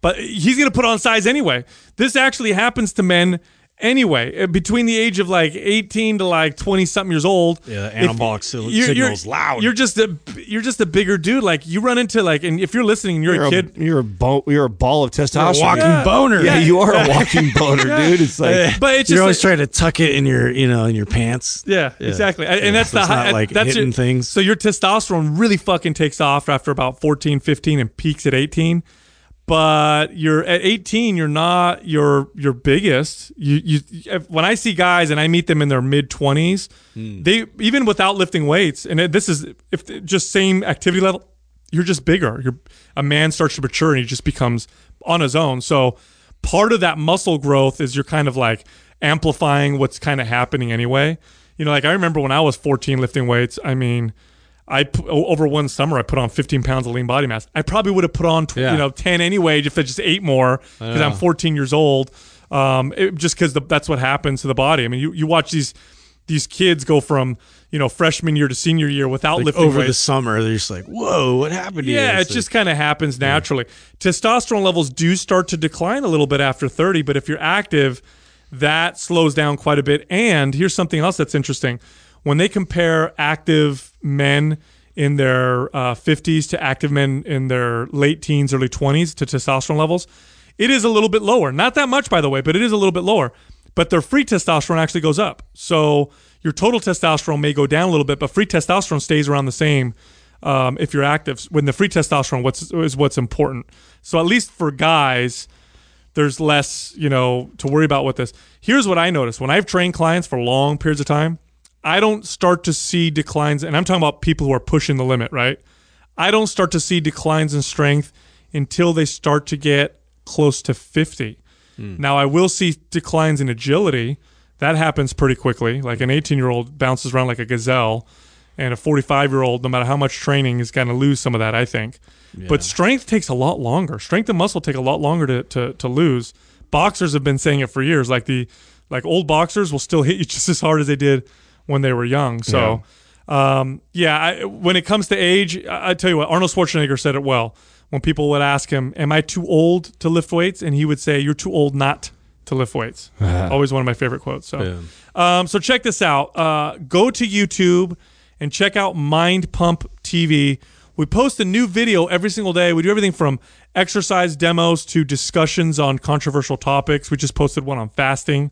but he's going to put on size anyway. This actually happens to men anyway. Uh, Between the age of like 18 to like 20 something years old, Yeah, the if anabolic sil- you're- you're- signal's loud. You're just a you're just a bigger dude. Like you run into like, and if you're listening, and you're, you're a a, kid. you're a bo- you're a ball of testosterone. walking Yeah. boner. Yeah, you are a walking boner, dude. It's like But it's just You're always like- trying to tuck it in your, you know, in your pants. Yeah, exactly. And- Yeah, And that's so the it's not high, like that's hitting your, things. So your testosterone really fucking takes off after about 14, 15 and peaks at 18. But you're at 18, you're not your your biggest. You you if- when I see guys and I meet them in their mid 20s, Hmm. they even without lifting weights and it, this is if just same activity level, you're just bigger. You're a man starts to mature and he just becomes on his own. So part of that muscle growth is you're kind of like amplifying what's kind of happening anyway. You know, like I remember when I was 14 lifting weights. I mean, I over one summer I put on 15 pounds of lean body mass. I probably would have put on tw- Yeah. you know 10 anyway if I just ate more because I'm 14 years old. Um, it, just because that's what happens to the body. I mean, you, you watch these these kids go from you know freshman year to senior year without Like lifting over the summer, they're just like, "Whoa, what happened?" to you?" Yeah, it It's just kind of happens naturally. Testosterone levels do start to decline a little bit after 30, but if you're active, that slows down quite a bit. And here's something else that's interesting. When they compare active men in their uh, 50s to active men in their late teens, early 20s to testosterone levels, it is a little bit lower. Not that much, by the way, but it is a little bit lower. But their free testosterone actually goes up. So your total testosterone may go down a little bit, but free testosterone stays around the same um, if you're active. When the free testosterone what's, is what's important. So at least for guys, there's less, you know, to worry about with this. Here's what I notice when I've trained clients for long periods of time, I don't start to see declines, and I'm talking about people who are pushing the limit, right? I don't start to see declines in strength until they start to get close to 50. Hmm. Now, I will see declines in agility. That happens pretty quickly. Like an 18 year old bounces around like a gazelle, and a 45 year old, no matter how much training, is going to lose some of that, I think. But strength takes a lot longer. Strength and muscle take a lot longer to, to, to lose. Boxers have been saying it for years. Like the like old boxers will still hit you just as hard as they did when they were young. So, yeah, um, yeah I, when it comes to age, I, I tell you what, Arnold Schwarzenegger said it well. When people would ask him, "Am I too old to lift weights?" and he would say, "You're too old not to lift weights." Always one of my favorite quotes. So, um, so check this out. Uh, go to YouTube and check out Mind Pump TV. We post a new video every single day. We do everything from exercise demos to discussions on controversial topics. We just posted one on fasting.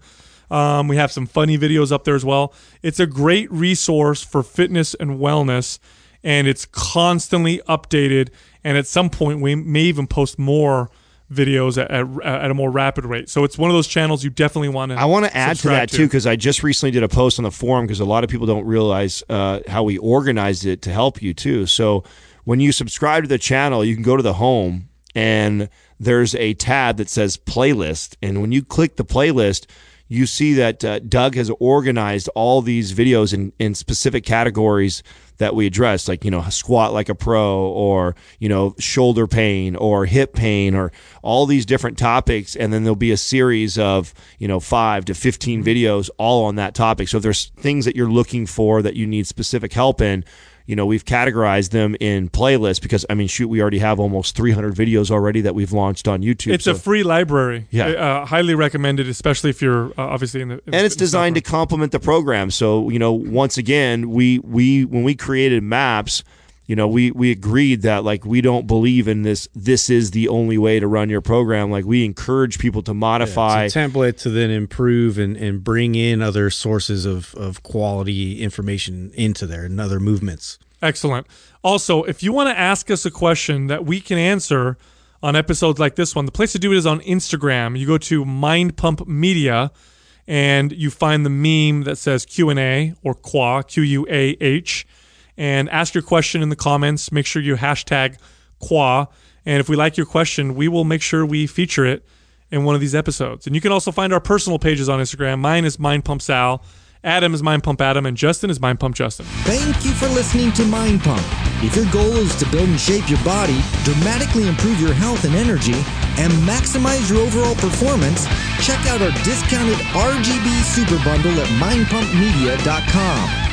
Um, we have some funny videos up there as well. It's a great resource for fitness and wellness, and it's constantly updated. And at some point, we may even post more videos at, at, at a more rapid rate. So it's one of those channels you definitely want to. I want to add to that too because I just recently did a post on the forum because a lot of people don't realize uh, how we organized it to help you too. So when you subscribe to the channel, you can go to the home and there's a tab that says playlist, and when you click the playlist. You see that uh, Doug has organized all these videos in, in specific categories that we address, like, you know, squat like a pro or, you know, shoulder pain or hip pain or all these different topics. And then there'll be a series of, you know, five to 15 videos all on that topic. So if there's things that you're looking for that you need specific help in, you know, we've categorized them in playlists because, I mean, shoot, we already have almost 300 videos already that we've launched on YouTube. It's a free library. Yeah. Uh, highly recommended, especially if you're uh, obviously in the. in and it's designed to complement the program. So you know, once again, we we when we created maps, you know, we we agreed that like we don't believe in this. This is the only way to run your program. Like we encourage people to modify. It's a template to then improve and, and bring in other sources of, of quality information into there and other movements. Excellent. Also, if you want to ask us a question that we can answer on episodes like this one, the place to do it is on Instagram. You go to Mind Pump Media and you find the meme that says Q&A or quah Q-U-A-H, and ask your question in the comments. Make sure you hashtag quah. And if we like your question, we will make sure we feature it in one of these episodes. And you can also find our personal pages on Instagram. Mine is Mind Pump Sal. Adam is Mind Pump Adam, and Justin is Mind Pump Justin. Thank you for listening to Mind Pump. If your goal is to build and shape your body, dramatically improve your health and energy, and maximize your overall performance, check out our discounted RGB Super Bundle at mindpumpmedia.com.